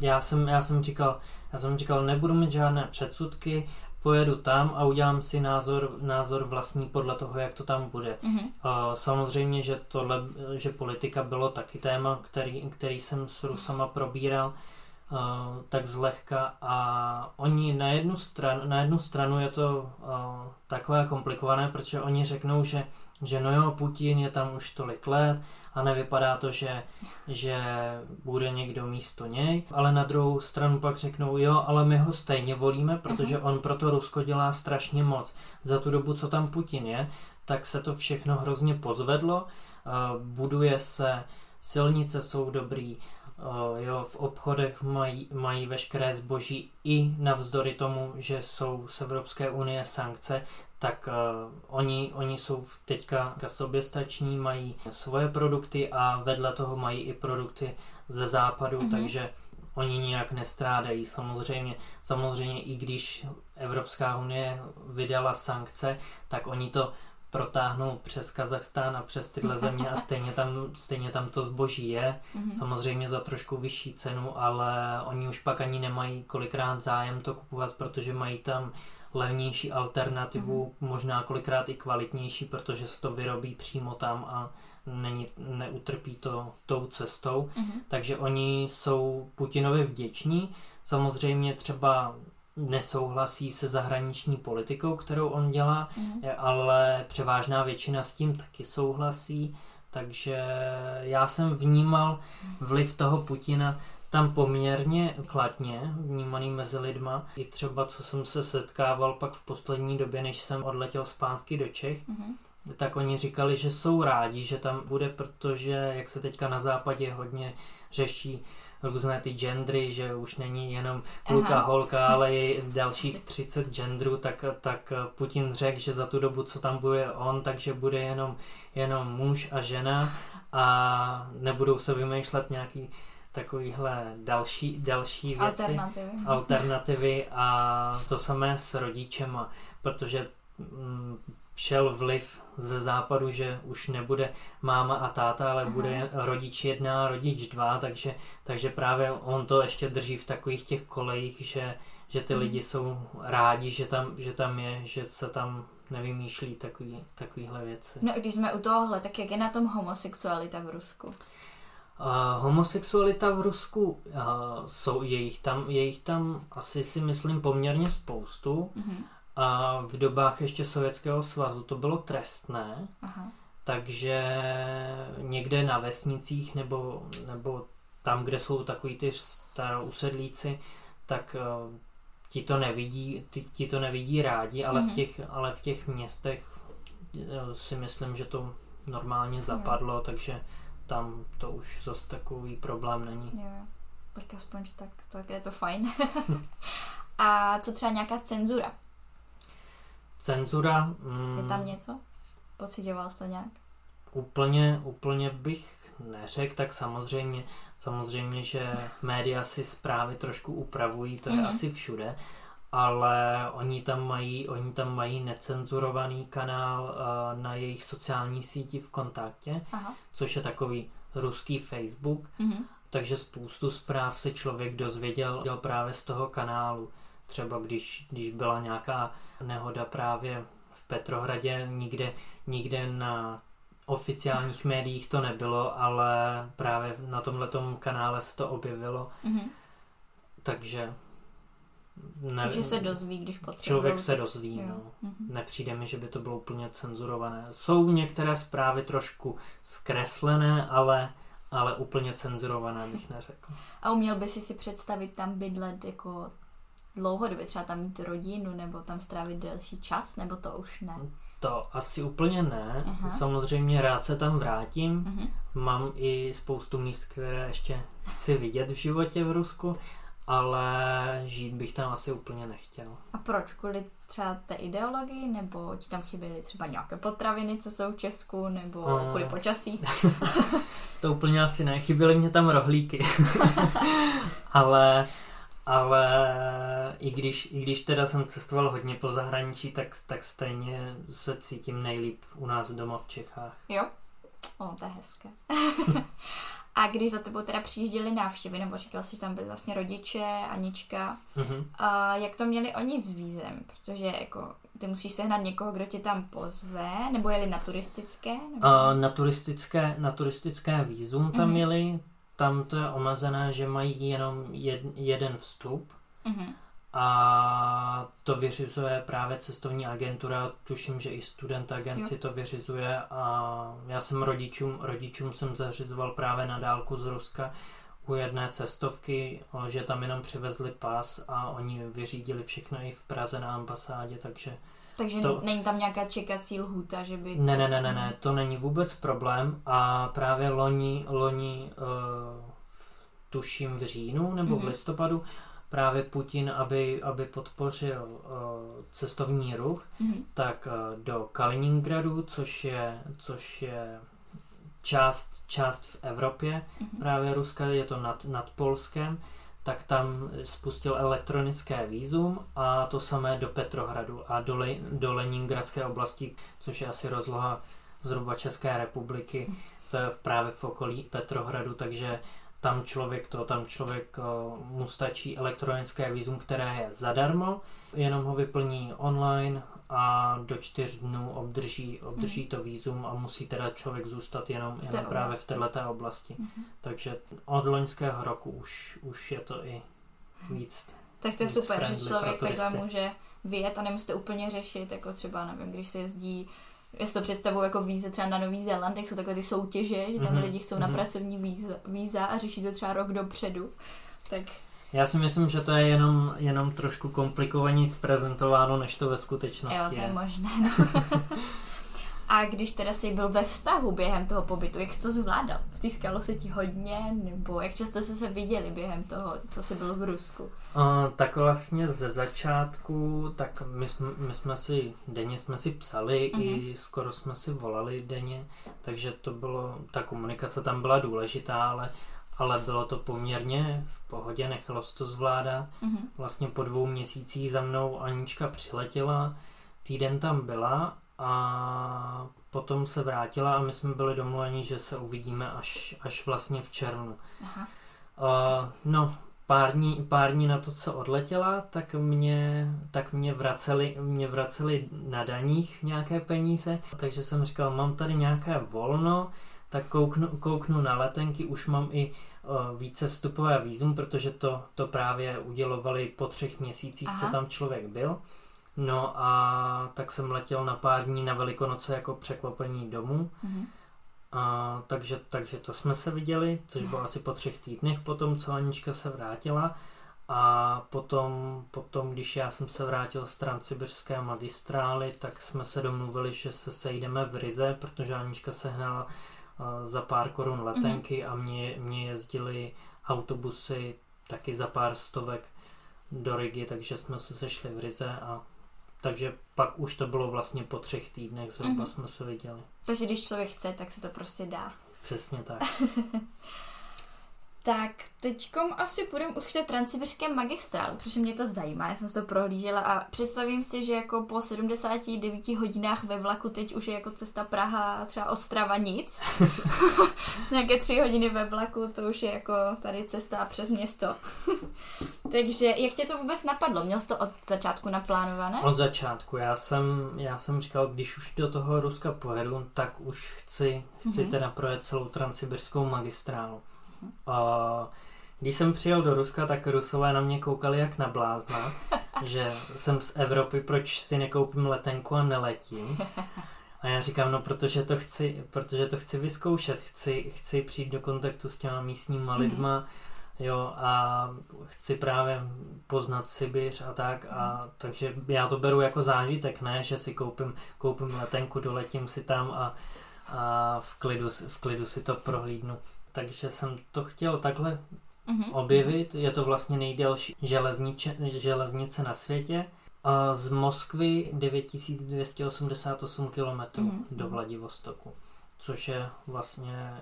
já jsem, já jsem říkal, já jsem říkal, nebudu mít žádné předsudky, pojedu tam a udělám si názor, názor vlastní podle toho, jak to tam bude. Mm-hmm. Uh, samozřejmě, že, tohle, že politika bylo taky téma, který, který jsem s Rusama probíral uh, tak zlehka a oni na jednu, stran, na jednu stranu je to uh, takové komplikované, protože oni řeknou, že že no jo, Putin je tam už tolik let a nevypadá to, že, že bude někdo místo něj, ale na druhou stranu pak řeknou, jo, ale my ho stejně volíme, protože mhm. on pro to Rusko dělá strašně moc. Za tu dobu, co tam Putin je, tak se to všechno hrozně pozvedlo, buduje se, silnice jsou dobrý, jo, v obchodech mají, mají veškeré zboží i navzdory tomu, že jsou z Evropské unie sankce, tak uh, oni, oni jsou teďka soběstační, mají svoje produkty a vedle toho mají i produkty ze západu, mm-hmm. takže oni nijak nestrádají. Samozřejmě, samozřejmě i když Evropská unie vydala sankce, tak oni to protáhnou přes Kazachstán a přes tyhle země a stejně tam, stejně tam to zboží je. Mm-hmm. Samozřejmě za trošku vyšší cenu, ale oni už pak ani nemají kolikrát zájem to kupovat, protože mají tam levnější alternativu, mm-hmm. možná kolikrát i kvalitnější, protože se to vyrobí přímo tam a není, neutrpí to tou cestou. Mm-hmm. Takže oni jsou Putinovi vděční. Samozřejmě třeba nesouhlasí se zahraniční politikou, kterou on dělá, mm. ale převážná většina s tím taky souhlasí. Takže já jsem vnímal vliv toho Putina tam poměrně kladně vnímaný mezi lidma. I třeba, co jsem se setkával pak v poslední době, než jsem odletěl zpátky do Čech, mm-hmm tak oni říkali, že jsou rádi, že tam bude, protože jak se teďka na západě hodně řeší různé ty gendry, že už není jenom kluka, Aha. holka, ale i dalších 30 genderů, tak, tak Putin řekl, že za tu dobu, co tam bude on, takže bude jenom, jenom muž a žena a nebudou se vymýšlet nějaký takovýhle další, další věci, alternativy. alternativy a to samé s rodičema, protože mm, šel vliv ze západu, že už nebude máma a táta, ale Aha. bude rodič jedna, rodič dva, takže, takže právě on to ještě drží v takových těch kolejích, že, že ty hmm. lidi jsou rádi, že tam, že tam je, že se tam nevymýšlí takový, takovýhle věci. No když jsme u tohohle, tak jak je na tom homosexualita v Rusku? Uh, homosexualita v Rusku, uh, jsou, je, jich tam, je jich tam asi si myslím poměrně spoustu. Mm-hmm. A v dobách ještě Sovětského svazu to bylo trestné, Aha. takže někde na vesnicích nebo, nebo tam, kde jsou takový ty starousedlíci, tak uh, ti to nevidí, ti, ti to nevidí rádi, ale, mm-hmm. v mhm. těch, ale v těch městech uh, si myslím, že to normálně zapadlo, jo. takže tam to už zase takový problém není. Jo, tak aspoň, že tak, tak je to fajn. A co třeba nějaká cenzura? Cenzura... Mm, je tam něco? Pocitoval jsi to nějak? Úplně, úplně bych neřekl, tak samozřejmě, samozřejmě, že média si zprávy trošku upravují, to je mm-hmm. asi všude, ale oni tam mají, oni tam mají necenzurovaný kanál uh, na jejich sociální síti v kontaktě, Aha. což je takový ruský Facebook, mm-hmm. takže spoustu zpráv se člověk dozvěděl právě z toho kanálu. Třeba když, když byla nějaká nehoda právě v Petrohradě, nikde, nikde na oficiálních médiích to nebylo, ale právě na tomhle kanále se to objevilo. Mm-hmm. Takže ne, Takže se dozví, když potřebuje. Člověk se dozví, jo. no. Mm-hmm. Nepřijde mi, že by to bylo úplně cenzurované. Jsou některé zprávy trošku zkreslené, ale, ale úplně cenzurované bych neřekl. A uměl by si si představit tam bydlet jako dlouhodobě, třeba tam mít rodinu nebo tam strávit delší čas, nebo to už ne? To asi úplně ne. Aha. Samozřejmě rád se tam vrátím. Uh-huh. Mám i spoustu míst, které ještě chci vidět v životě v Rusku, ale žít bych tam asi úplně nechtěl. A proč? Kvůli třeba té ideologii, nebo ti tam chyběly třeba nějaké potraviny, co jsou v Česku, nebo uh, kvůli počasí? to úplně asi ne, chyběly mě tam rohlíky. ale ale i když, i když teda jsem cestoval hodně po zahraničí, tak, tak stejně se cítím nejlíp u nás doma v Čechách. Jo? O, to je hezké. a když za tebou teda přijížděli návštěvy, nebo říkal jsi, že tam byli vlastně rodiče, Anička, mm-hmm. a jak to měli oni s vízem? Protože jako ty musíš sehnat někoho, kdo tě tam pozve, nebo jeli na turistické? Nebo... Uh, na turistické, na turistické vízum tam mm-hmm. měli, tam to je omezené, že mají jenom jed, jeden vstup mm-hmm. A to vyřizuje právě cestovní agentura, tuším, že i student agenci to vyřizuje a já jsem rodičům, rodičům jsem zařizoval právě na dálku z Ruska u jedné cestovky, že tam jenom přivezli pas a oni vyřídili všechno i v Praze na ambasádě, takže takže to... není tam nějaká čekací lhůta, že by... Ne, ne, ne, ne, ne, to není vůbec problém a právě loni, loni uh, tuším v říjnu nebo mm-hmm. v mhm. listopadu právě Putin, aby, aby podpořil uh, cestovní ruch, mm-hmm. tak uh, do Kaliningradu, což je, což je část, část v Evropě, mm-hmm. právě Ruska, je to nad, nad Polskem, tak tam spustil elektronické výzum a to samé do Petrohradu a do, Le, do Leningradské oblasti, což je asi rozloha zhruba České republiky, to je právě v okolí Petrohradu, takže tam člověk to, tam člověk eh, mu stačí elektronické výzum, které je zadarmo, jenom ho vyplní online a do čtyř dnů obdrží, obdrží hmm. to výzum a musí teda člověk zůstat jenom, v jenom právě v této oblasti. Hmm. Takže od loňského roku už, už je to i víc Tak to je super, že člověk takhle může vyjet a nemusíte úplně řešit, jako třeba, nevím, když se jezdí Já si to představuji jako víze třeba na Nový Zéland, jak jsou takové ty soutěže, že tam mm-hmm. lidi chcou mm-hmm. na mhm. pracovní víza, víza a řeší to třeba rok dopředu. Tak já si myslím, že to je jenom, jenom trošku komplikovaně zprezentováno, než to ve skutečnosti jo, to je. je. možné. A když teda jsi byl ve vztahu během toho pobytu, jak jsi to zvládal? Stýskalo se ti hodně, nebo jak často jste se viděli během toho, co jsi byl v Rusku? Uh, tak vlastně ze začátku, tak my jsme, my jsme si, denně jsme si psali, uh-huh. i skoro jsme si volali denně, takže to bylo, ta komunikace tam byla důležitá, ale ale bylo to poměrně v pohodě, nechalo se to zvládat. Uh-huh. Vlastně po dvou měsících za mnou Anička přiletěla, týden tam byla a potom se vrátila a my jsme byli domluveni, že se uvidíme až, až vlastně v červnu. Aha. Uh, no, pár dní, pár dní na to, co odletěla, tak mě, tak mě, vraceli, mě vraceli na daních nějaké peníze, takže jsem říkal, mám tady nějaké volno, tak kouknu, kouknu na letenky, už mám i uh, více vstupové výzum, protože to, to právě udělovali po třech měsících, Aha. co tam člověk byl. No a tak jsem letěl na pár dní na Velikonoce jako překvapení domů. Mm-hmm. A, takže, takže to jsme se viděli, což bylo asi po třech týdnech potom, co Anička se vrátila. A potom, potom, když já jsem se vrátil z Transsibirské magistrály, tak jsme se domluvili, že se sejdeme v Rize, protože Anička se hnala uh, za pár korun letenky mm-hmm. a mě, mě jezdili autobusy taky za pár stovek do Rigi, takže jsme se sešli v Rize a takže pak už to bylo vlastně po třech týdnech, zhruba mm-hmm. jsme se viděli. Takže když člověk chce, tak se to prostě dá. Přesně tak. Tak teďkom asi půjdeme už v té transsibirské magistrále, protože mě to zajímá, já jsem to prohlížela a představím si, že jako po 79 hodinách ve vlaku teď už je jako cesta Praha třeba Ostrava nic. Nějaké tři hodiny ve vlaku, to už je jako tady cesta přes město. Takže jak tě to vůbec napadlo? Měl jsi to od začátku naplánované? Od začátku, já jsem, já jsem říkal, když už do toho Ruska pojedu, tak už chci, chci mm-hmm. teda projet celou transsibirskou magistrálu. A když jsem přijel do Ruska, tak Rusové na mě koukali jak na blázna, že jsem z Evropy, proč si nekoupím letenku a neletím. A já říkám, no protože to chci, protože to chci vyzkoušet, chci, chci přijít do kontaktu s těma místníma mhm. lidma, jo, a chci právě poznat Sibiř a tak, a takže já to beru jako zážitek, ne, že si koupím, koupím letenku, doletím si tam a, a v, klidu, v klidu si to prohlídnu takže jsem to chtěl takhle mm-hmm. objevit. Je to vlastně nejdelší železnice, železnice na světě. A z Moskvy 9288 km mm-hmm. do Vladivostoku, což je vlastně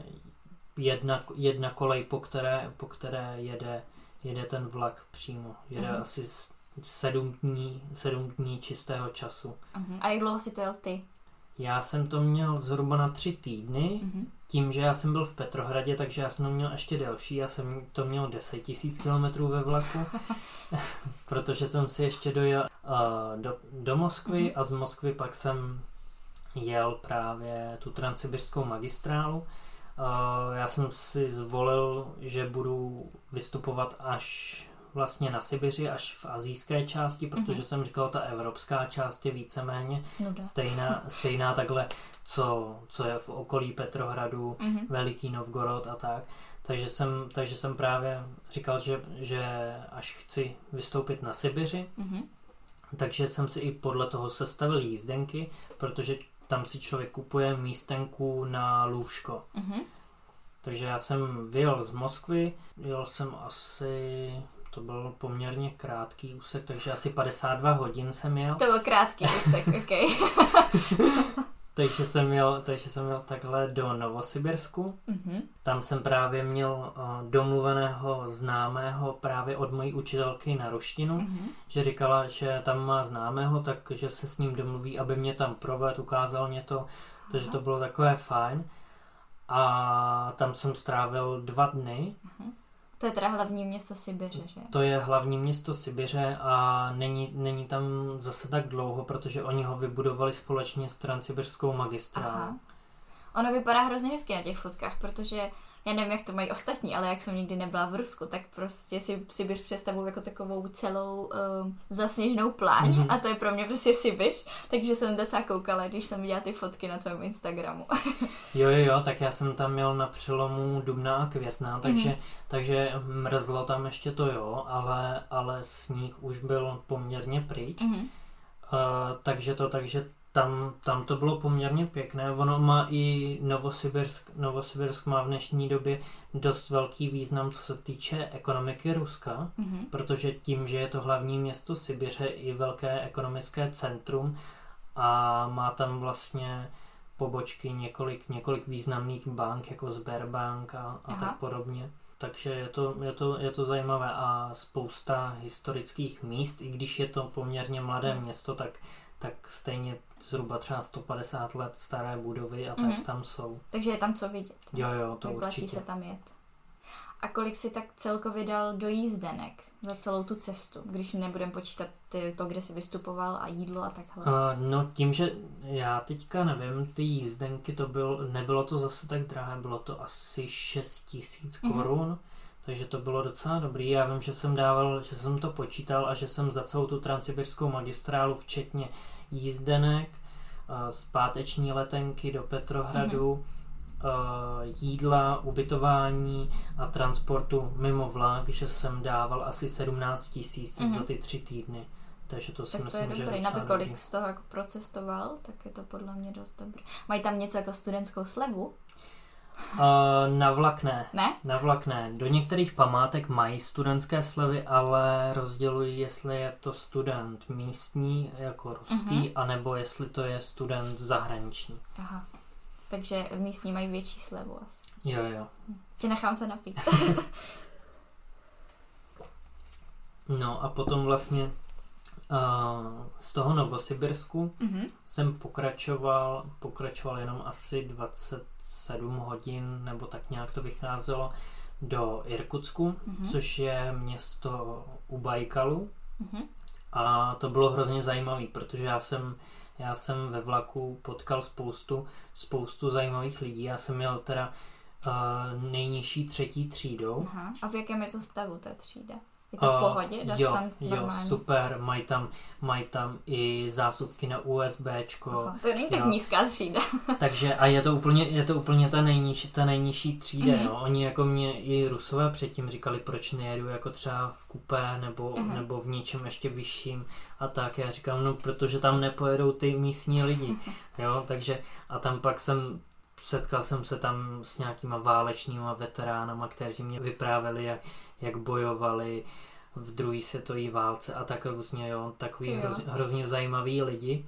jedna, jedna kolej, po které, po které jede, jede ten vlak přímo. Jede mm-hmm. asi sedm dní, sedm dní čistého času. Mm-hmm. A jak dlouho si to jel ty? Já jsem to měl zhruba na tři týdny. Mm-hmm tím, že já jsem byl v Petrohradě, takže já jsem to měl ještě delší, já jsem to měl 10 000 km ve vlaku, protože jsem si ještě dojel uh, do, do Moskvy mm-hmm. a z Moskvy pak jsem jel právě tu transsibirskou magistrálu. Uh, já jsem si zvolil, že budu vystupovat až vlastně na Sibiři, až v azijské části, protože mm-hmm. jsem říkal, ta evropská část je víceméně no stejná, stejná takhle co, co je v okolí Petrohradu, mm-hmm. Veliký Novgorod a tak. Takže jsem, takže jsem právě říkal, že, že až chci vystoupit na Sibiři, mm-hmm. takže jsem si i podle toho sestavil jízdenky, protože tam si člověk kupuje místenku na lůžko. Mm-hmm. Takže já jsem vyjel z Moskvy, jel jsem asi, to byl poměrně krátký úsek, takže asi 52 hodin jsem jel. To byl krátký úsek, ok. takže jsem měl, takže jsem měl takhle do Novosibirsku. Mm-hmm. Tam jsem právě měl uh, domluveného známého právě od mojí učitelky na ruštinu, mm-hmm. že říkala, že tam má známého, takže se s ním domluví, aby mě tam provedl, ukázal mě to, takže to bylo takové fajn. A tam jsem strávil dva dny. Mm-hmm. To je teda hlavní město Sibiře, že? To je hlavní město Sibiře a není, není tam zase tak dlouho, protože oni ho vybudovali společně s Transsibirskou magistrálou. Ono vypadá hrozně hezky na těch fotkách, protože já nevím, jak to mají ostatní, ale jak jsem nikdy nebyla v Rusku, tak prostě si Sibiř představuju jako takovou celou uh, zasněžnou pláň mm-hmm. a to je pro mě prostě Sibiř, takže jsem docela koukala, když jsem viděla ty fotky na tvém Instagramu. jo, jo, jo, tak já jsem tam měl na přelomu dubna a května, takže, mm-hmm. takže mrzlo tam ještě to jo, ale, ale sníh už byl poměrně pryč. Mm-hmm. Uh, takže to, takže tam, tam to bylo poměrně pěkné. Ono má i Novosibirsk, Novosibirsk má v dnešní době dost velký význam, co se týče ekonomiky Ruska, mm-hmm. protože tím, že je to hlavní město Sibiře i velké ekonomické centrum a má tam vlastně pobočky několik, několik významných bank, jako Sberbank a, a tak podobně. Takže je to, je, to, je to zajímavé a spousta historických míst, i když je to poměrně mladé mm. město, tak tak stejně zhruba třeba 150 let staré budovy a tak mm-hmm. tam jsou. Takže je tam co vidět. Jo, jo, to Vyplatí určitě. se tam jet. A kolik si tak celkově dal do jízdenek za celou tu cestu, když nebudem počítat ty, to, kde jsi vystupoval a jídlo a takhle? Uh, no tím, že já teďka nevím, ty jízdenky to byl, nebylo to zase tak drahé, bylo to asi 6 tisíc mhm. korun. Mm-hmm takže to bylo docela dobrý. Já vím, že jsem dával, že jsem to počítal a že jsem za celou tu transsibirskou magistrálu, včetně jízdenek, zpáteční letenky do Petrohradu, mm-hmm. jídla, ubytování a transportu mimo vlak, že jsem dával asi 17 tisíc mm-hmm. za ty tři týdny. Takže to si tak myslím, to je že dobrý. je Na to, kolik dobrý. z toho jako procestoval, tak je to podle mě dost dobré. Mají tam něco jako studentskou slevu? Uh, na vlak ne. Ne? Na vlak ne. Do některých památek mají studentské slevy, ale rozdělují, jestli je to student místní, jako ruský, uh-huh. anebo jestli to je student zahraniční. Aha. Takže místní mají větší slevu asi. Jo, jo. Tě nechám se napít. no a potom vlastně z toho Novosibirsku uh-huh. jsem pokračoval, pokračoval jenom asi 20 7 hodin, nebo tak nějak to vycházelo, do Irkutsku, mm-hmm. což je město u Bajkalu. Mm-hmm. A to bylo hrozně zajímavé, protože já jsem, já jsem ve vlaku potkal spoustu, spoustu zajímavých lidí. Já jsem měl teda uh, nejnižší třetí třídou. Aha. A v jakém je to stavu ta třída? Je to v pohodě? Dá jo, tam jo, super, mají tam, mají tam i zásuvky na USBčko. Aha, to není tak nízká třída. Takže a je to úplně, je to úplně ta nejnižší, ta nejnižší třída, mm-hmm. jo. Oni jako mě i Rusové předtím říkali, proč nejedu jako třeba v kupé nebo, mm-hmm. nebo v něčem ještě vyšším a tak. Já říkám, no protože tam nepojedou ty místní lidi, jo. Takže a tam pak jsem setkal jsem se tam s nějakýma válečníma veteránama, kteří mě vyprávěli, jak, jak bojovali v druhé světové válce a tak různě, jo, takový hroz, hrozně zajímaví lidi.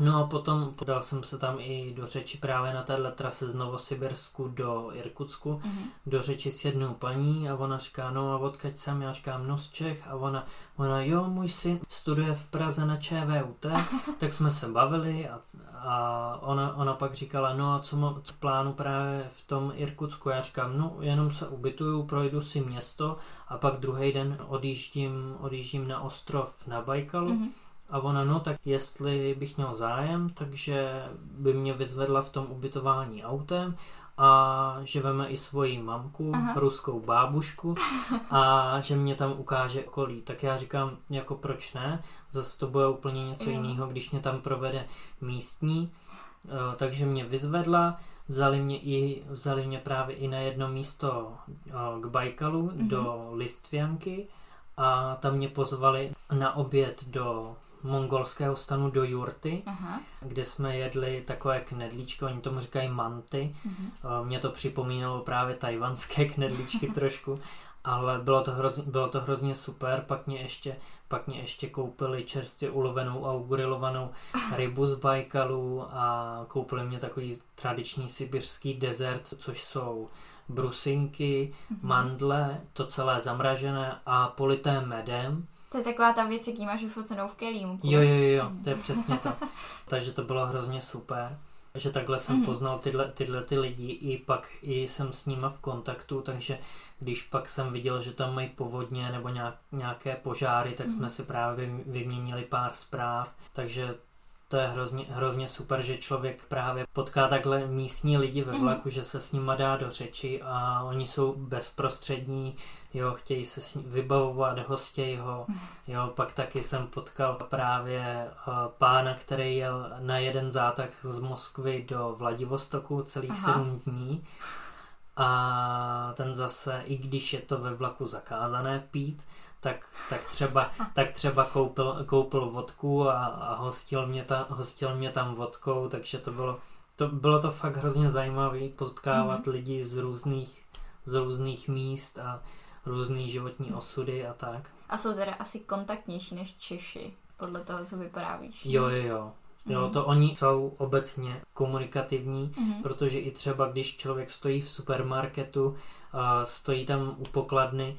No a potom podal jsem se tam i do řeči právě na téhle trase z Novosibirsku do Irkutsku. Mm-hmm. Do řeči s jednou paní a ona říká, no a odkaď jsem? Já říkám, no z Čech. A ona, ona jo, můj syn studuje v Praze na ČVUT, tak jsme se bavili a, a ona, ona pak říkala, no a co mám v plánu právě v tom Irkutsku? Já říkám, no jenom se ubytuju, projdu si město a pak druhý den odjíždím, odjíždím na ostrov na Bajkalu. Mm-hmm a ona, no tak jestli bych měl zájem, takže by mě vyzvedla v tom ubytování autem a že veme i svoji mamku, Aha. ruskou bábušku a že mě tam ukáže okolí. Tak já říkám, jako proč ne, zase to bude úplně něco jo. jiného, když mě tam provede místní. E, takže mě vyzvedla, vzali mě, i, vzali mě právě i na jedno místo e, k Bajkalu, mm-hmm. do Listvěnky a tam mě pozvali na oběd do mongolského stanu do Jurty, Aha. kde jsme jedli takové knedlíčky, oni tomu říkají manty. Uh-huh. Mě to připomínalo právě tajvanské knedlíčky trošku, ale bylo to, hrozně, bylo to hrozně super. Pak mě ještě, pak mě ještě koupili čerstvě ulovenou a ugrilovanou rybu z Bajkalu a koupili mě takový tradiční sibirský dezert, což jsou brusinky, mm-hmm. mandle, to celé zamražené a polité medem. To je taková ta věc, jaký máš vyfocenou v kelímu. Jo, jo, jo, to je přesně to. Takže to bylo hrozně super. Že takhle jsem mm. poznal tyhle, tyhle ty lidi i pak i jsem s nima v kontaktu, takže když pak jsem viděl, že tam mají povodně nebo nějak, nějaké požáry, tak mm. jsme si právě vyměnili pár zpráv, takže to je hrozně, hrozně super, že člověk právě potká takhle místní lidi ve vlaku, mm. že se s nima dá do řeči a oni jsou bezprostřední, jo, chtějí se s ním vybavovat, hostějí ho, jo, pak taky jsem potkal právě uh, pána, který jel na jeden zátah z Moskvy do Vladivostoku celých Aha. sedm dní a ten zase, i když je to ve vlaku zakázané pít, tak, tak, třeba, tak třeba koupil, koupil vodku a, a hostil, mě ta, hostil mě tam vodkou, takže to bylo to, bylo to fakt hrozně zajímavé potkávat mm-hmm. lidi z různých, z různých míst a různý životní osudy a tak. A jsou teda asi kontaktnější než Češi, podle toho, co vyprávíš. Jo, jo, jo. Jo, mhm. to oni jsou obecně komunikativní, mm-hmm. protože i třeba když člověk stojí v supermarketu, stojí tam u pokladny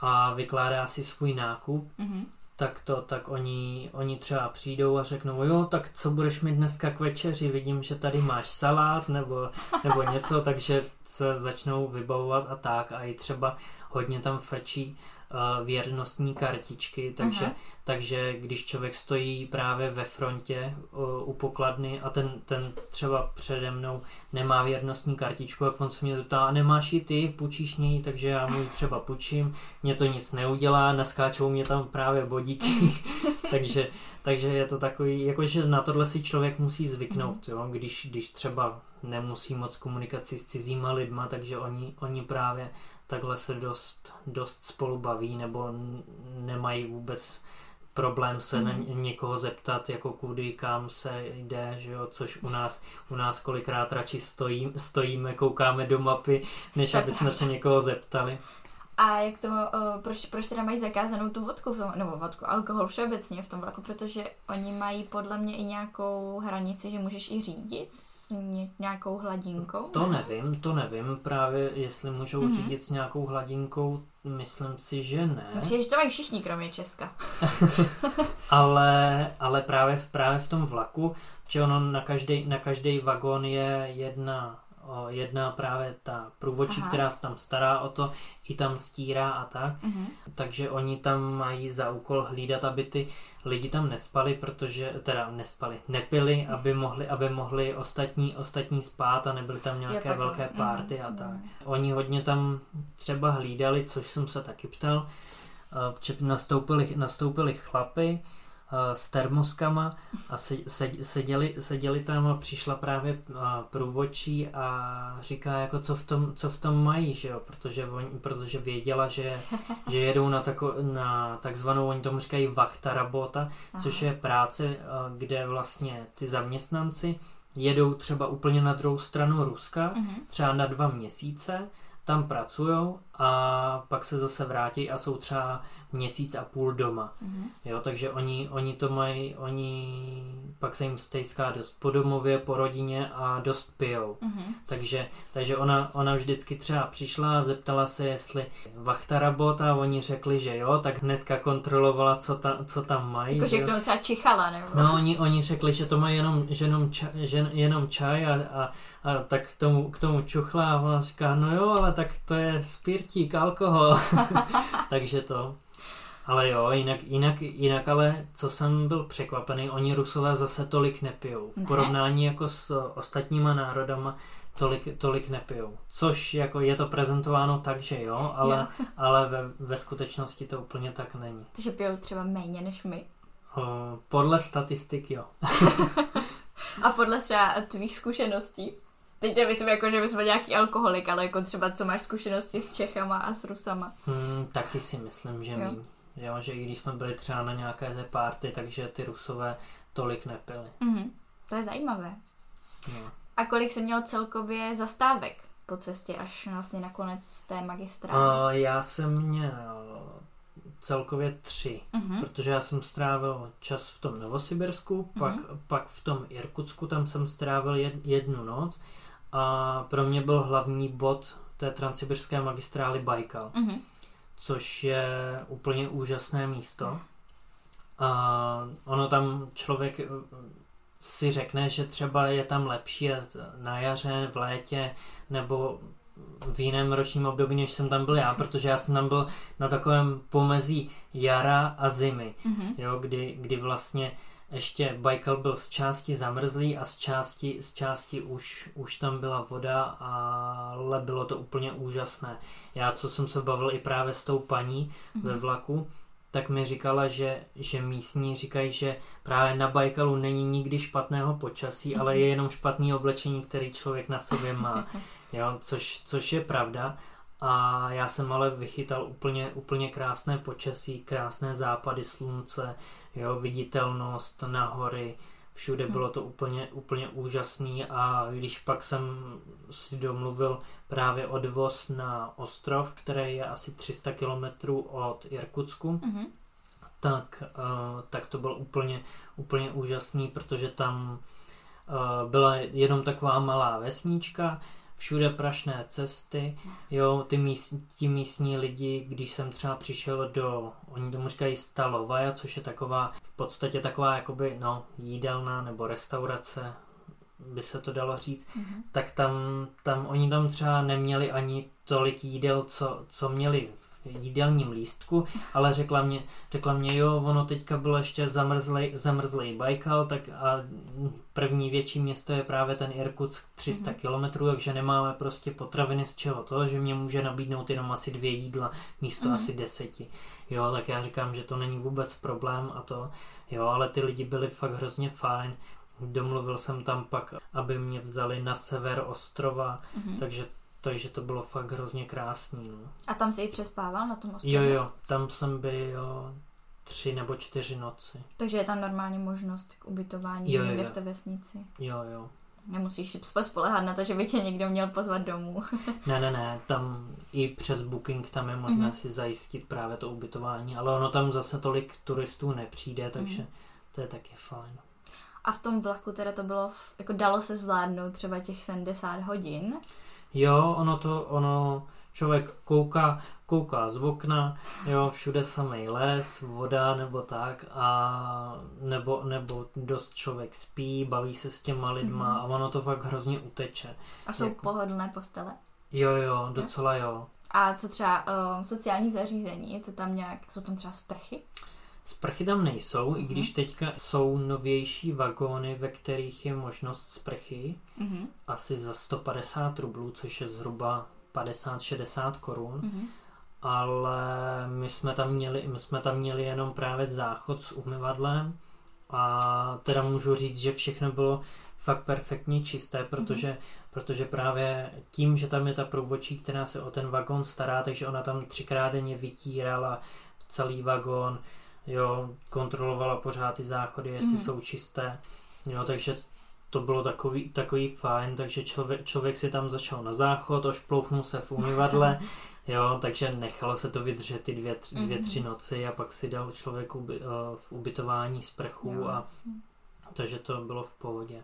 a vykládá si svůj nákup, mm-hmm. tak to, tak oni, oni třeba přijdou a řeknou, jo, tak co budeš mít dneska k večeři, vidím, že tady máš salát nebo, nebo něco, takže se začnou vybavovat a tak a i třeba hodně tam frčí uh, věrnostní kartičky, takže, takže když člověk stojí právě ve frontě uh, u pokladny a ten, ten třeba přede mnou nemá věrnostní kartičku, jak on se mě zeptá, a nemáš ji ty, půjčíš mě takže já mu ji třeba půjčím, mě to nic neudělá, naskáčou mě tam právě bodíky, takže, takže je to takový, jakože na tohle si člověk musí zvyknout, jo? Když, když třeba nemusí moc komunikaci s cizíma lidma, takže oni, oni právě takhle se dost, dost spolu baví nebo nemají vůbec problém se mm. na mhm. někoho zeptat, jako kudy, kam se jde, že jo, což u nás, u nás kolikrát radši stojí, stojíme, koukáme do mapy, než aby jsme se někoho zeptali. A jak to, uh, proč, proč teda mají zakázanou tu vodku, tom, nebo vodku, alkohol všeobecně v tom vlaku, protože oni mají podle mě i nějakou hranici, že můžeš i řídit s nějakou hladinkou? To nevím, to nevím právě, jestli můžou mm-hmm. řídit s nějakou hladinkou, myslím si, že ne. Přijde, že to mají všichni, kromě Česka. ale, ale právě, právě v tom vlaku, že ono na každý, na každý vagón je jedna jedna právě ta průvodčí, Aha. která se tam stará o to, i tam stírá a tak. Uh-huh. Takže oni tam mají za úkol hlídat, aby ty lidi tam nespali, protože, teda nespali, nepili, uh-huh. aby mohli, aby mohli ostatní, ostatní spát a nebyly tam nějaké jo, velké párty uh-huh. a tak. Oni hodně tam třeba hlídali, což jsem se taky ptal, nastoupili, nastoupili chlapy, Eh, s termoskama a se, se, seděli, seděli tam a přišla právě eh, průvodčí a říká jako co v tom, co v tom mají, že jo? Protože, on, protože věděla, že, že jedou na, tako, na takzvanou, oni tomu říkají vachta rabota, což je práce, eh, kde vlastně ty zaměstnanci jedou třeba úplně na druhou stranu Ruska, uh-huh. třeba na dva měsíce, tam pracují a pak se zase vrátí a jsou třeba měsíc a půl doma. Mm-hmm. Jo, takže oni, oni to mají, oni pak se jim stejská dost po domově, po rodině a dost pijou. Mm-hmm. Takže, takže ona, ona vždycky třeba přišla a zeptala se, jestli vachta rabota a oni řekli, že jo, tak hnedka kontrolovala, co, ta, co tam mají. Jako, že k tomu třeba čichala, nebo? No, oni, oni řekli, že to mají jenom, že jenom, čaj, že jenom čaj a, a, a tak k tomu, k tomu čuchla a ona říká, no jo, ale tak to je spirtík, alkohol. takže to. Ale jo, jinak, jinak, jinak ale, co jsem byl překvapený, oni Rusové zase tolik nepijou. V porovnání jako s ostatníma národama tolik, tolik nepijou. Což jako je to prezentováno tak, že jo, ale, jo. ale ve, ve skutečnosti to úplně tak není. Takže pijou třeba méně než my. O, podle statistik jo. A podle třeba tvých zkušeností? Teď nemyslím jako, že jsme nějaký alkoholik, ale jako třeba co máš zkušenosti s Čechama a s Rusama. Hmm, taky si myslím, že jo. Jo, že i když jsme byli třeba na nějaké té párty, takže ty rusové tolik nepili. Mm-hmm. To je zajímavé. No. A kolik jsi měl celkově zastávek po cestě až vlastně nakonec té magistrály? Uh, já jsem měl celkově tři, uh-huh. protože já jsem strávil čas v tom Novosibirsku, uh-huh. pak, pak v tom Irkutsku, tam jsem strávil jed, jednu noc a pro mě byl hlavní bod té transsibirské magistrály Baikal. Uh-huh což je úplně úžasné místo. A ono tam člověk eh, si řekne, že třeba je tam lepší na jaře, v létě nebo v jiném ročním období, než jsem tam byl já, protože já jsem tam byl na takovém pomezí jara a zimy, mm-hmm. jo, kdy, kdy vlastně ještě Baikal byl z části zamrzlý a z části, z části už, už tam byla voda, ale bylo to úplně úžasné. Já, co jsem se bavil i právě s tou paní mm-hmm. ve vlaku, tak mi říkala, že, že místní říkají, že právě na Bajkalu není nikdy špatného počasí, ale je jenom špatný oblečení, který člověk na sobě má. Jo, což, což je pravda. A já jsem ale vychytal úplně, úplně krásné počasí, krásné západy slunce, jo, viditelnost na hory, všude bylo to úplně, úplně úžasný a když pak jsem si domluvil právě odvoz na ostrov, který je asi 300 km od Irkutsku, mm-hmm. tak, uh, tak to bylo úplně, úplně úžasný, protože tam uh, byla jenom taková malá vesnička, všude prašné cesty, jo, ty míst, ti místní lidi, když jsem třeba přišel do, oni tomu říkají Stalovaja, což je taková, v podstatě taková jakoby, no, jídelná nebo restaurace, by se to dalo říct, mm-hmm. tak tam, tam oni tam třeba neměli ani tolik jídel, co, co měli jídelním lístku, ale řekla mě, řekla mě, jo, ono teďka bylo ještě zamrzlej, zamrzlej Baikal, tak a první větší město je právě ten Irkutsk 300 mm-hmm. km, takže nemáme prostě potraviny z čeho to, že mě může nabídnout jenom asi dvě jídla místo mm-hmm. asi deseti. Jo, tak já říkám, že to není vůbec problém a to, jo, ale ty lidi byli fakt hrozně fajn. Domluvil jsem tam pak, aby mě vzali na sever ostrova, mm-hmm. takže takže to bylo fakt hrozně krásný. No. A tam si i přespával na tom ostrově? Jo, jo, tam jsem byl tři nebo čtyři noci. Takže je tam normálně možnost k ubytování jo, někde jo. v té vesnici? Jo, jo. Nemusíš spolehat na to, že by tě někdo měl pozvat domů. ne, ne, ne, tam i přes booking tam je možné mm-hmm. si zajistit právě to ubytování, ale ono tam zase tolik turistů nepřijde, takže mm-hmm. to je taky fajn. A v tom vlaku teda to bylo, jako dalo se zvládnout třeba těch 70 hodin? Jo, ono to, ono, člověk kouká, kouká z okna, jo, všude samý les, voda nebo tak a nebo, nebo dost člověk spí, baví se s těma lidma mm-hmm. a ono to fakt hrozně uteče. A jsou jako... pohodlné postele? Jo, jo, docela jo. A co třeba um, sociální zařízení, je to tam nějak, jsou tam třeba sprchy? Sprchy tam nejsou, mm-hmm. i když mhm. teďka jsou novější vagóny, ve kterých je možnost sprchy, mm-hmm. asi za 150 rublů, což je zhruba 50-60 korun. Mm-hmm. Ale my jsme, tam měli, my jsme tam měli jenom právě záchod s umyvadlem a teda můžu říct, že všechno bylo fakt perfektně čisté, protože, mm-hmm. protože právě tím, že tam je ta průvodčí, která se o ten vagón stará, takže ona tam třikrát denně vytírala celý vagón, jo, kontrolovala pořád ty záchody, jestli mm. jsou čisté, jo, takže to bylo takový, takový fajn, takže člověk, člověk si tam začal na záchod, ošplouchnul se v umyvadle, jo, takže nechalo se to vydržet ty dvě, dvě mm. tři noci a pak si dal člověk uby, uh, v ubytování sprchu jo, a takže to bylo v pohodě.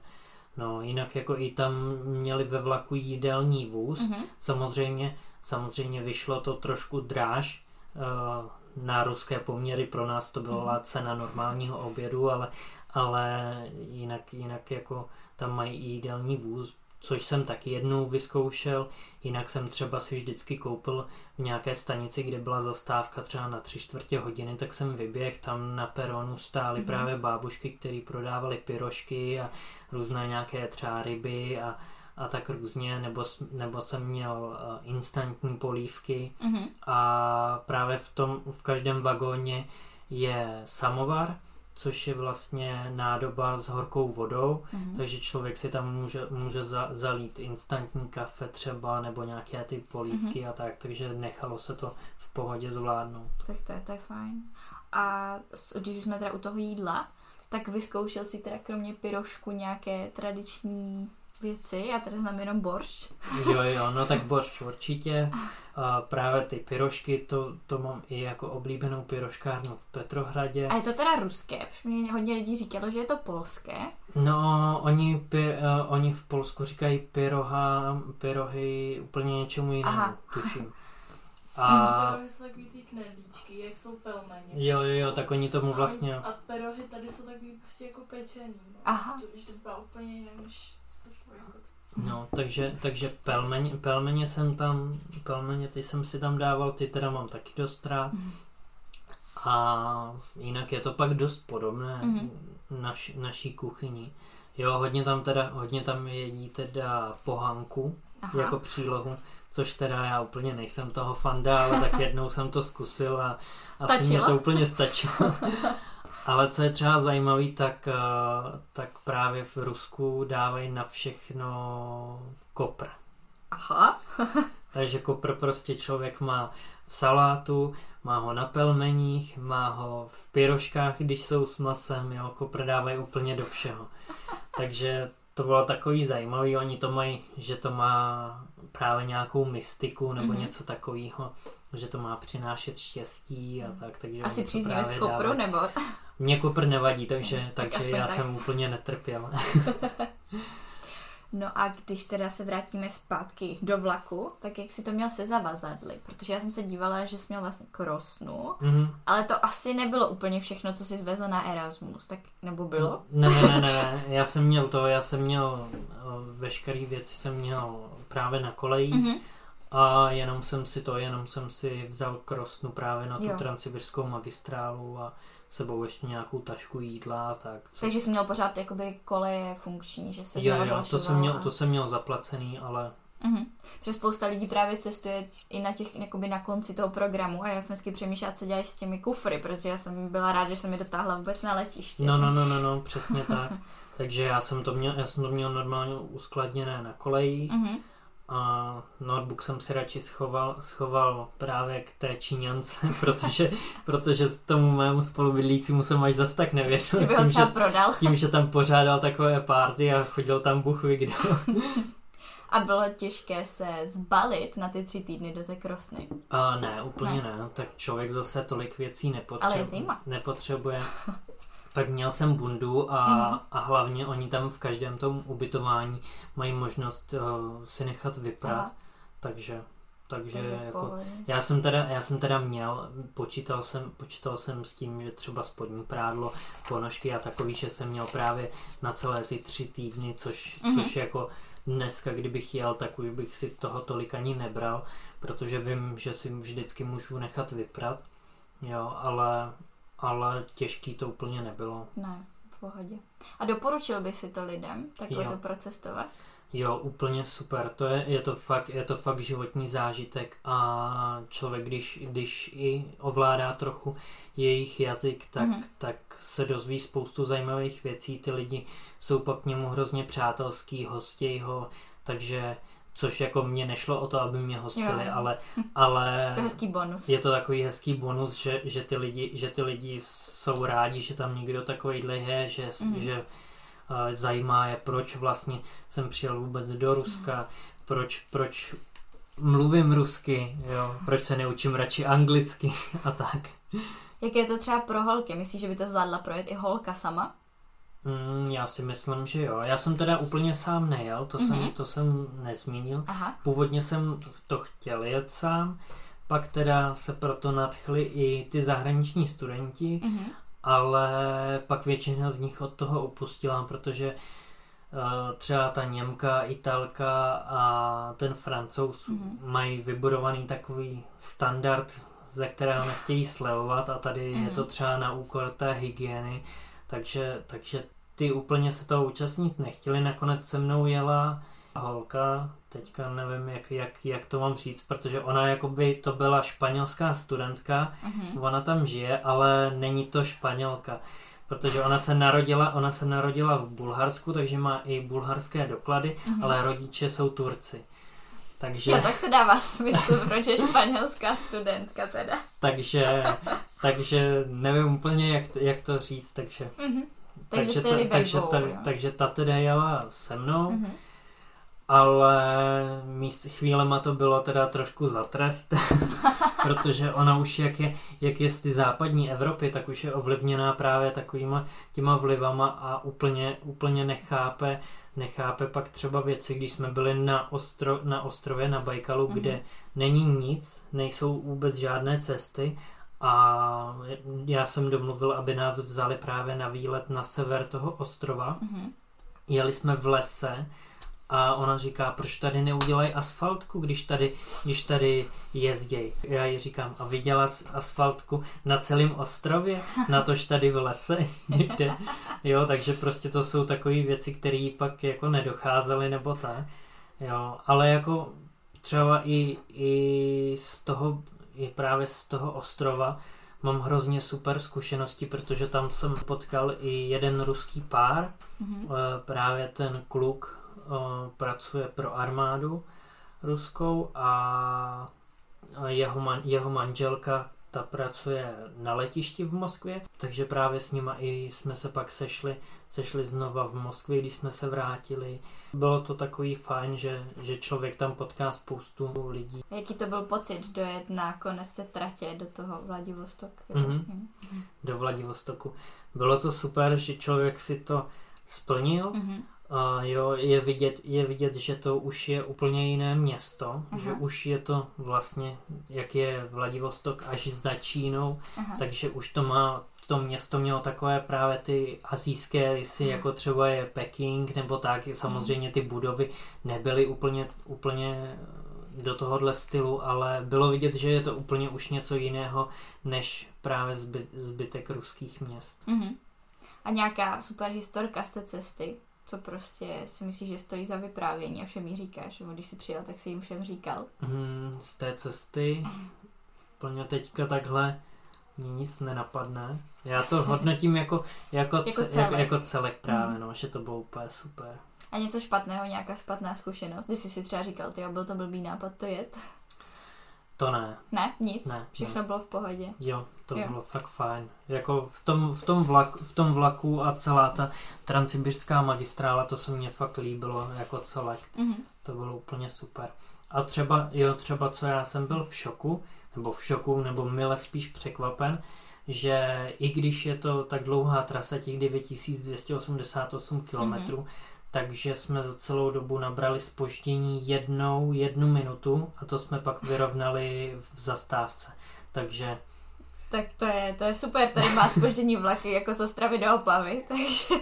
No, jinak jako i tam měli ve vlaku jídelní vůz, mm-hmm. samozřejmě, samozřejmě vyšlo to trošku dráž, uh, na ruské poměry pro nás to byla mhm. cena normálního obědu, ale, ale jinak, jinak jako tam mají i jídelní vůz, což jsem taky jednou vyzkoušel, jinak jsem třeba si vždycky koupil v nějaké stanici, kde byla zastávka třeba na tři čtvrtě hodiny, tak jsem vyběh, tam na peronu stály mm. právě bábušky, které prodávaly pyrošky a různé nějaké třeba ryby a, a tak různě, nebo, nebo jsem měl uh, instantní polívky mm-hmm. a právě v tom, v každém vagóně je samovar, což je vlastně nádoba s horkou vodou, mm-hmm. takže člověk si tam může, může za, zalít instantní kafe třeba, nebo nějaké ty polívky mm-hmm. a tak, takže nechalo se to v pohodě zvládnout. Tak to je, to je fajn. A když jsme teda u toho jídla, tak vyzkoušel si teda kromě pyrošku nějaké tradiční věci, já tady znám jenom boršč. jo, jo, no tak boršč určitě. A právě ty pyrošky, to, to mám i jako oblíbenou pyroškárnu v Petrohradě. A je to teda ruské? Mě hodně lidí říkalo, že je to polské. No, oni, py, uh, oni v Polsku říkají pyroha, pyrohy úplně něčemu jinému, Aha. tuším. A... Pyrohy jsou takový ty knedlíčky, jak jsou pelmeně. Jo, jo, jo, tak oni tomu vlastně... A, a pyrohy tady jsou takový prostě jako pečený. No. Aha. To, že to vypadá úplně jiné, než No, takže, takže pelmeně, pelmeně jsem tam, pelmeně ty jsem si tam dával, ty teda mám taky dost rád. Mm. A jinak je to pak dost podobné. Mm-hmm. naš, naší kuchyni. Jo, hodně tam teda, hodně tam jedí teda pohanku Aha. jako přílohu, což teda já úplně nejsem toho fanda, ale tak jednou jsem to zkusil a Stačilo? asi mě to úplně stačilo. ale co je třeba zajímavý, tak, eh, tak právě v Rusku dávají na všechno kopr. Aha. Takže kopr prostě člověk má v salátu, má ho na pelmeních, má ho v pyroškách, když jsou s masem, jo, kopr dávají úplně do všeho. Takže to bylo takový zajímavý, oni to mají, že to má právě nějakou mystiku nebo mm-hmm. něco takového, že to má přinášet štěstí a tak. Takže Asi příznivec kopru, dávají. nebo? Mně kopr nevadí, takže, tak takže já tak. jsem úplně netrpěl. No a když teda se vrátíme zpátky do vlaku, tak jak si to měl se zavazadly? Protože já jsem se dívala, že jsi měl vlastně krosnu, mm-hmm. ale to asi nebylo úplně všechno, co jsi zvezl na Erasmus, tak nebo bylo? Ne, ne, ne, ne, já jsem měl to, já jsem měl eh, veškeré věci jsem měl právě na kolejích mm-hmm. a jenom jsem si to, jenom jsem si vzal krosnu právě na tu jo. transsibirskou magistrálu a sebou ještě nějakou tašku jídla a tak. Co... Takže jsi měl pořád jakoby koleje funkční, že se Jo, jo, to jsem, měl, to jsem měl zaplacený, ale... Mhm. Protože spousta lidí právě cestuje i na těch, jakoby na konci toho programu a já jsem vždycky přemýšlela, co dělají s těmi kufry, protože já jsem byla ráda, že jsem je dotáhla vůbec na letiště. No, no, no, no, no přesně tak. Takže já jsem to měl, já jsem to měl normálně uskladněné na kolejích. Mm-hmm a notebook jsem si radši schoval, schoval právě k té Číňance, protože, protože tomu mému spolubydlícímu jsem až zas tak nevěřil. Že by ho tím, třeba že, prodal. Tím, že tam pořádal takové party a chodil tam buch kdo. A bylo těžké se zbalit na ty tři týdny do té krosny? A ne, úplně ne. ne. Tak člověk zase tolik věcí nepotřebuje. Ale je zima. nepotřebuje. Tak měl jsem bundu a, mm. a hlavně oni tam v každém tom ubytování mají možnost uh, si nechat vyprat, Aha. takže takže jako, já jsem teda, já jsem teda měl, počítal jsem, počítal jsem s tím, že třeba spodní prádlo, ponožky a takový, že jsem měl právě na celé ty tři týdny, což, mm-hmm. což jako dneska, kdybych jel, tak už bych si toho tolik ani nebral, protože vím, že si vždycky můžu nechat vyprat, jo, ale, ale těžký to úplně nebylo. Ne, v pohodě. A doporučil by si to lidem, takhle jo. to procestovat? Jo, úplně super. To je, je, to fakt, je to fakt životní zážitek a člověk, když, když i ovládá trochu jejich jazyk, tak, mm-hmm. tak se dozví spoustu zajímavých věcí. Ty lidi jsou pak k němu hrozně přátelský, hostěj ho, takže což jako mě nešlo o to, aby mě hostili, jo. ale, ale to je hezký bonus. Je to takový hezký bonus, že, že, ty lidi, že ty lidi jsou rádi, že tam někdo takovýhle je, že, mm. že uh, zajímá je, proč vlastně jsem přijel vůbec do Ruska, mm. proč, proč mluvím rusky, jo, proč se neučím radši anglicky a tak. Jak je to třeba pro holky? Myslíš, že by to zvládla projet i holka sama? Mm, já si myslím, že jo. Já jsem teda úplně sám nejel, to, mm-hmm. jsem, mhm. to jsem nezmínil. Aha. Původně jsem to chtěl jet sám, pak teda se proto nadchli i ty zahraniční studenti, mm-hmm. ale pak většina z nich od toho upustila, protože uh, třeba ta Němka, Italka a ten Francouz mm-hmm. mají vybudovaný takový standard, ze kterého nechtějí slevovat a tady mm-hmm. je to mhm. třeba na úkor té hygieny, takže, takže ty úplně se toho účastnit nechtěli, nakonec se mnou jela holka, teďka nevím, jak, jak, jak to mám říct, protože ona jakoby to byla španělská studentka, uh-huh. ona tam žije, ale není to španělka, protože ona se narodila, ona se narodila v Bulharsku, takže má i bulharské doklady, uh-huh. ale rodiče jsou Turci. Takže... Jo, tak to dává smysl, proč je španělská studentka teda. takže, takže nevím úplně, jak to, jak to říct, takže... Uh-huh. Takže, takže, ta, takže, ta, takže ta teda jela se mnou, mm-hmm. ale míst, chvílema to bylo teda trošku za trest, protože ona už jak je, jak je z ty západní Evropy, tak už je ovlivněná právě takovýma těma vlivama a úplně, úplně nechápe, nechápe pak třeba věci, když jsme byli na, ostro, na ostrově na Bajkalu, mm-hmm. kde není nic, nejsou vůbec žádné cesty a já jsem domluvil, aby nás vzali právě na výlet na sever toho ostrova. Mm-hmm. Jeli jsme v lese A ona říká, proč tady neudělají asfaltku, když tady, když tady jezdějí. Já jí říkám, a viděla jsi asfaltku na celém ostrově, na tož tady v lese někde. Jo, takže prostě to jsou takové věci, které pak jako nedocházely nebo tak. Jo, ale jako třeba i, i z toho, i právě z toho ostrova mám hrozně super zkušenosti, protože tam jsem potkal i jeden ruský pár, mm-hmm. právě ten kluk pracuje pro armádu ruskou a jeho, man, jeho manželka ta pracuje na letišti v Moskvě, takže právě s nima i jsme se pak sešli, sešli znova v Moskvě, když jsme se vrátili. Bylo to takový fajn, že, že člověk tam potká spoustu lidí. Jaký to byl pocit dojet na konec té tratě do toho Vladivostoku? Mm-hmm. Do Vladivostoku. Bylo to super, že člověk si to splnil. Mm-hmm a jo, je vidět, je vidět, že to už je úplně jiné město, Aha. že už je to vlastně, jak je Vladivostok až za Čínou, Aha. takže už to má, to město mělo takové právě ty azijské lisy, Aha. jako třeba je Peking nebo tak, samozřejmě ty budovy nebyly úplně, úplně do tohohle stylu, ale bylo vidět, že je to úplně už něco jiného, než právě zby, zbytek ruských měst. Uh-huh. A nějaká super historka z té cesty? Co prostě si myslíš, že stojí za vyprávění a všem jí říkáš. Nebo když jsi přijel, tak si jim všem říkal. Hmm, z té cesty plně teďka takhle mě nic nenapadne. Já to hodnotím jako, jako, jako, celek. jako, jako celek právě, mm. no, že to bylo úplně super. A něco špatného, nějaká špatná zkušenost? Když jsi si třeba říkal, ty byl to blbý nápad to jet? To ne. Ne, nic. Ne, Všechno ne. bylo v pohodě. Jo, to jo. bylo fakt fajn. Jako v tom, v, tom vlak, v tom vlaku a celá ta transsibirská magistrála, to se mně fakt líbilo jako celek. Mm-hmm. To bylo úplně super. A třeba, jo, třeba co já jsem byl v šoku, nebo v šoku, nebo mile spíš překvapen, že i když je to tak dlouhá trasa, těch 9288 km, mm-hmm takže jsme za celou dobu nabrali spoždění jednou, jednu minutu a to jsme pak vyrovnali v zastávce. Takže tak to je, to je super, tady má spoždění vlaky jako z Ostravy do Opavy, takže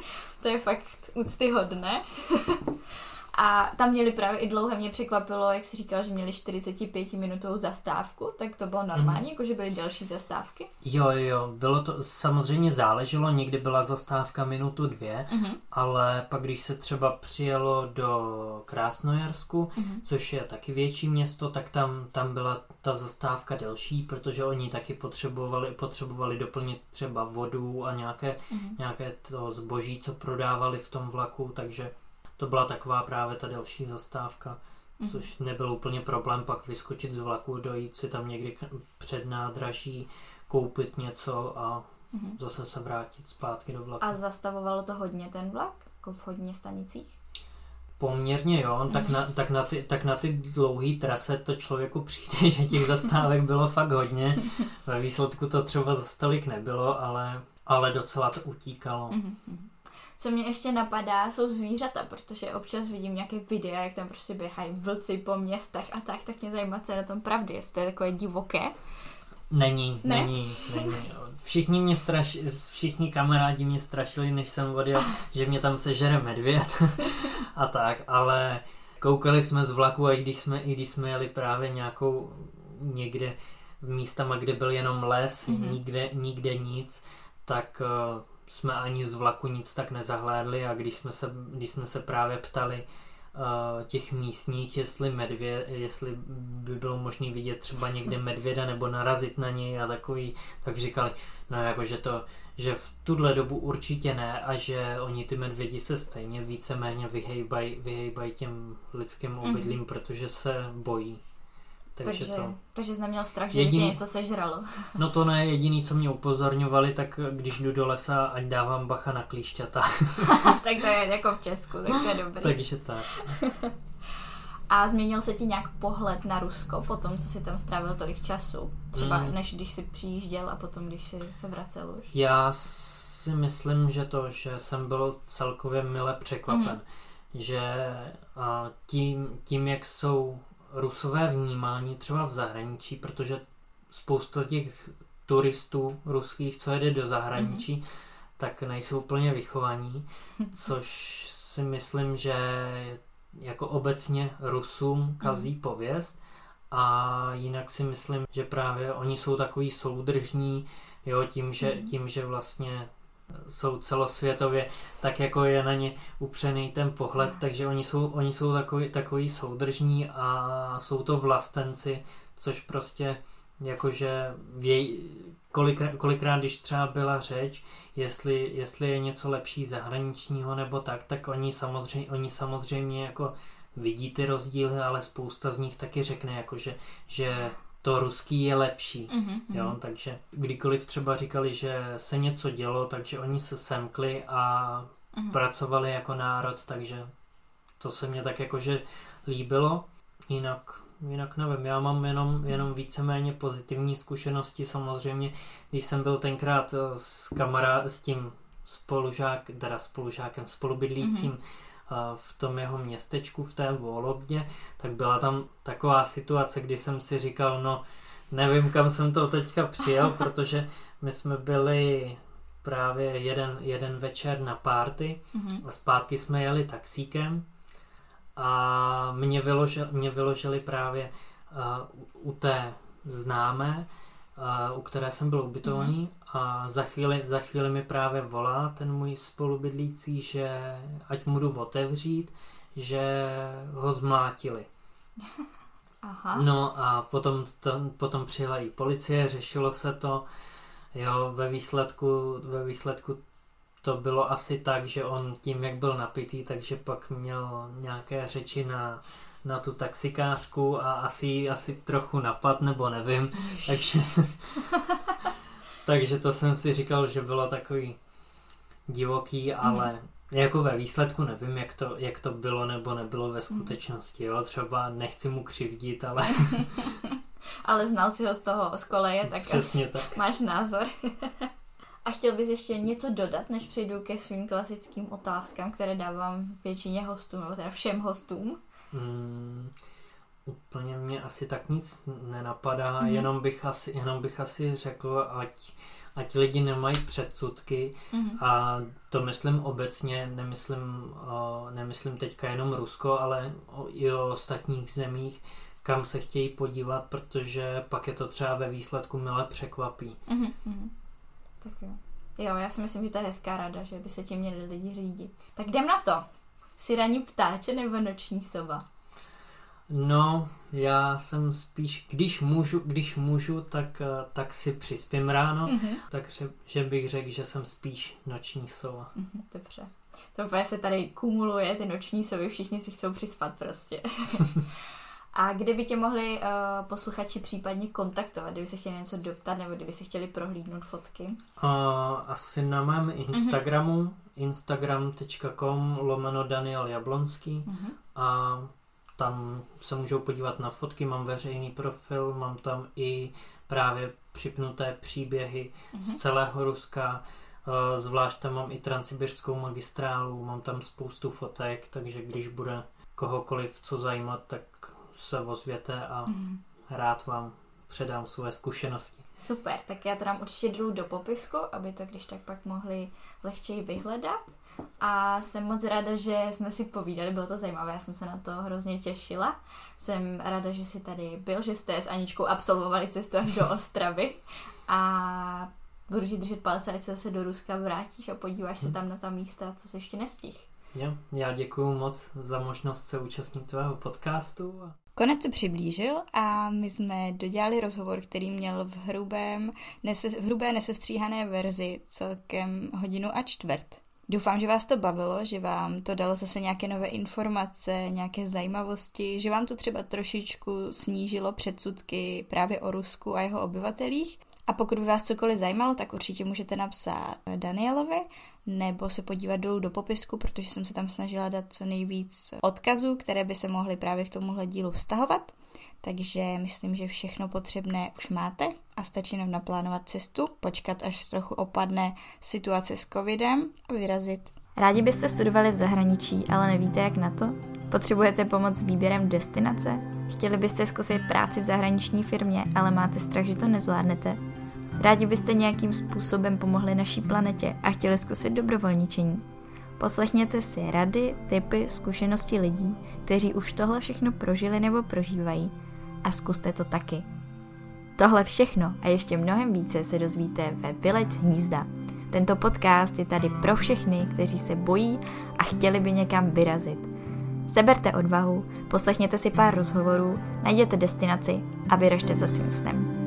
to je fakt úctyhodné. A tam měli právě i dlouhé, mě překvapilo, jak jsi říkal, že měli 45 minutovou zastávku, tak to bylo normální, mm. jako že byly další zastávky? Jo, jo, bylo to, samozřejmě záleželo, někdy byla zastávka minutu dvě, mm. ale pak když se třeba přijelo do Krásnojarsku, mm. což je taky větší město, tak tam, tam byla ta zastávka delší, protože oni taky potřebovali, potřebovali doplnit třeba vodu a nějaké, mm. nějaké to zboží, co prodávali v tom vlaku, takže to byla taková právě ta další zastávka, mm-hmm. což nebyl úplně problém pak vyskočit z vlaku, dojít si tam někdy před nádraží, koupit něco a mm-hmm. zase se vrátit zpátky do vlaku. A zastavovalo to hodně ten vlak? Jako v hodně stanicích? Poměrně jo, tak na, tak na ty, tak na ty dlouhé trase to člověku přijde, že těch zastávek bylo fakt hodně. Ve výsledku to třeba za stolik nebylo, ale, ale docela to utíkalo. Mm-hmm. Co mě ještě napadá, jsou zvířata, protože občas vidím nějaké videa, jak tam prostě běhají vlci po městech a tak, tak mě zajímá, co je na tom pravdy, jestli to je takové divoké. Není, ne? není, není. Všichni mě straš, všichni kamarádi mě strašili, než jsem odjel, že mě tam sežere medvěd a tak, ale koukali jsme z vlaku a i když jsme, i když jsme jeli právě nějakou někde místama, kde byl jenom les, mm-hmm. nikde, nikde nic, tak uh, jsme ani z vlaku nic tak nezahlédli a když jsme se, když jsme se právě ptali uh, těch místních, jestli medvě, jestli by bylo možné vidět třeba někde medvěda nebo narazit na něj a takový, tak říkali, no jako, že to, že v tuhle dobu určitě ne a že oni ty medvědi se stejně víceméně vyhejbají vyhejbaj těm lidským obydlím, mm-hmm. protože se bojí. Takže, takže, to... takže jsi neměl strach, že jediný... něco sežralo. no to ne, jediný, co mě upozorňovali, tak když jdu do lesa, ať dávám bacha na klíšťata. tak to je jako v Česku, tak to je dobrý. takže tak. A změnil se ti nějak pohled na Rusko po tom, co jsi tam strávil tolik času? Třeba mm. než když jsi přijížděl a potom, když jsi se vracel už? Já si myslím, že to, že jsem byl celkově mile překvapen. Mm. Že a tím, tím, jak jsou rusové vnímání třeba v zahraničí, protože spousta těch turistů ruských, co jede do zahraničí, mm-hmm. tak nejsou úplně vychovaní, což si myslím, že jako obecně Rusům kazí mm. pověst a jinak si myslím, že právě oni jsou takový soudržní, jo, tím, že, mm. tím, že vlastně jsou celosvětově, tak jako je na ně upřený ten pohled, takže oni jsou, oni jsou takový, takový soudržní a jsou to vlastenci, což prostě jakože věj, kolikrát, kolikrát, když třeba byla řeč, jestli, jestli je něco lepší zahraničního nebo tak, tak oni samozřejmě, oni samozřejmě jako vidí ty rozdíly, ale spousta z nich taky řekne, jako že, že to ruský je lepší. Mm-hmm. Jo? Takže kdykoliv třeba říkali, že se něco dělo, takže oni se semkli a mm-hmm. pracovali jako národ, takže to se mně tak jakože líbilo. Jinak, jinak nevím, já mám jenom, jenom víceméně pozitivní zkušenosti samozřejmě, když jsem byl tenkrát eh, s kamarád, s tím spolužák, teda spolužákem, spolubydlícím mm-hmm v tom jeho městečku, v té Vologdě, tak byla tam taková situace, kdy jsem si říkal, no nevím, kam jsem to teďka přijel, protože my jsme byli právě jeden, jeden večer na párty mm-hmm. a zpátky jsme jeli taxíkem a mě, vyložili, mě vyložili právě uh, u té známé, u které jsem byl ubytovaný mm-hmm. A za chvíli, za chvíli mi právě volá ten můj spolubydlící, že ať mu jdu otevřít, že ho zmlátili. Aha. No a potom, to, potom přijela i policie, řešilo se to. Jo, ve výsledku, ve výsledku to bylo asi tak, že on tím, jak byl napitý, takže pak měl nějaké řeči na, na tu taxikářku a asi, asi trochu napad, nebo nevím. Takže Takže to jsem si říkal, že bylo takový divoký, ale mm. jako ve výsledku nevím, jak to, jak to bylo nebo nebylo ve mhm. skutečnosti. Jo? Třeba nechci mu křivdit, ale... ale znal si ho z toho, z koleje, tak Přesně tak. máš názor. A chtěl bys ještě něco dodat, než přejdu ke svým klasickým otázkám, které dávám většině hostům, nebo teda všem hostům? Mm, Úplně mě asi tak nic nenapadá, mm. jenom, bych asi, jenom bych asi řekl, ať, ať lidi nemají předsudky mm. a to myslím obecně, nemyslím, o, nemyslím teďka jenom Rusko, ale o, i o ostatních zemích, kam se chtějí podívat, protože pak je to třeba ve výsledku milé překvapí. Mm. Tak jo. Jo, já si myslím, že to je hezká rada, že by se tím měli lidi řídit. Tak jdem na to. Jsi ranní ptáče nebo noční sova? No, já jsem spíš, když můžu, když můžu, tak, eh, tak si přispím ráno, mm-hmm. takže že bych řekl, že jsem spíš noční sova. Mm-hmm, dobře. To úplně se tady kumuluje, ty noční sovy, všichni si chcou přispat prostě. A kde by tě mohli uh, posluchači případně kontaktovat, kdyby se chtěli něco doptat nebo kdyby se chtěli prohlídnout fotky? Uh, asi na mém Instagramu, mm-hmm. instagram.com lomeno Daniel Jablonský mm-hmm. a tam se můžou podívat na fotky, mám veřejný profil, mám tam i právě připnuté příběhy mm-hmm. z mhm. celého Ruska, eh, zvlášť tam mám i transsibirskou magistrálu, mám tam spoustu fotek, takže když bude kohokoliv co zajímat, tak se ozvěte a mm-hmm. rád vám předám své zkušenosti. Super, tak já to dám určitě dolů do popisku, aby to když tak pak mohli lehčeji vyhledat. A jsem moc ráda, že jsme si povídali, bylo to zajímavé, já jsem se na to hrozně těšila. Jsem ráda, že jsi tady byl, že jste s Aničkou absolvovali cestu až do Ostravy a budu ti držet palce, ať se zase do Ruska vrátíš a podíváš se hm. tam na ta místa, co se ještě nestih. Jo, já děkuji moc za možnost se účastnit tvého podcastu. Konec se přiblížil a my jsme dodělali rozhovor, který měl v, hrubém, nese, v hrubé nesestříhané verzi celkem hodinu a čtvrt. Doufám, že vás to bavilo, že vám to dalo zase nějaké nové informace, nějaké zajímavosti, že vám to třeba trošičku snížilo předsudky právě o Rusku a jeho obyvatelích. A pokud by vás cokoliv zajímalo, tak určitě můžete napsat Danielovi nebo se podívat dolů do popisku, protože jsem se tam snažila dát co nejvíc odkazů, které by se mohly právě k tomuhle dílu vztahovat. Takže myslím, že všechno potřebné už máte a stačí nám naplánovat cestu, počkat, až trochu opadne situace s covidem a vyrazit. Rádi byste studovali v zahraničí, ale nevíte jak na to? Potřebujete pomoc s výběrem destinace? Chtěli byste zkusit práci v zahraniční firmě, ale máte strach, že to nezvládnete? Rádi byste nějakým způsobem pomohli naší planetě a chtěli zkusit dobrovolničení? poslechněte si rady, typy, zkušenosti lidí, kteří už tohle všechno prožili nebo prožívají a zkuste to taky. Tohle všechno a ještě mnohem více se dozvíte ve Vylec hnízda. Tento podcast je tady pro všechny, kteří se bojí a chtěli by někam vyrazit. Seberte odvahu, poslechněte si pár rozhovorů, najděte destinaci a vyražte za svým snem.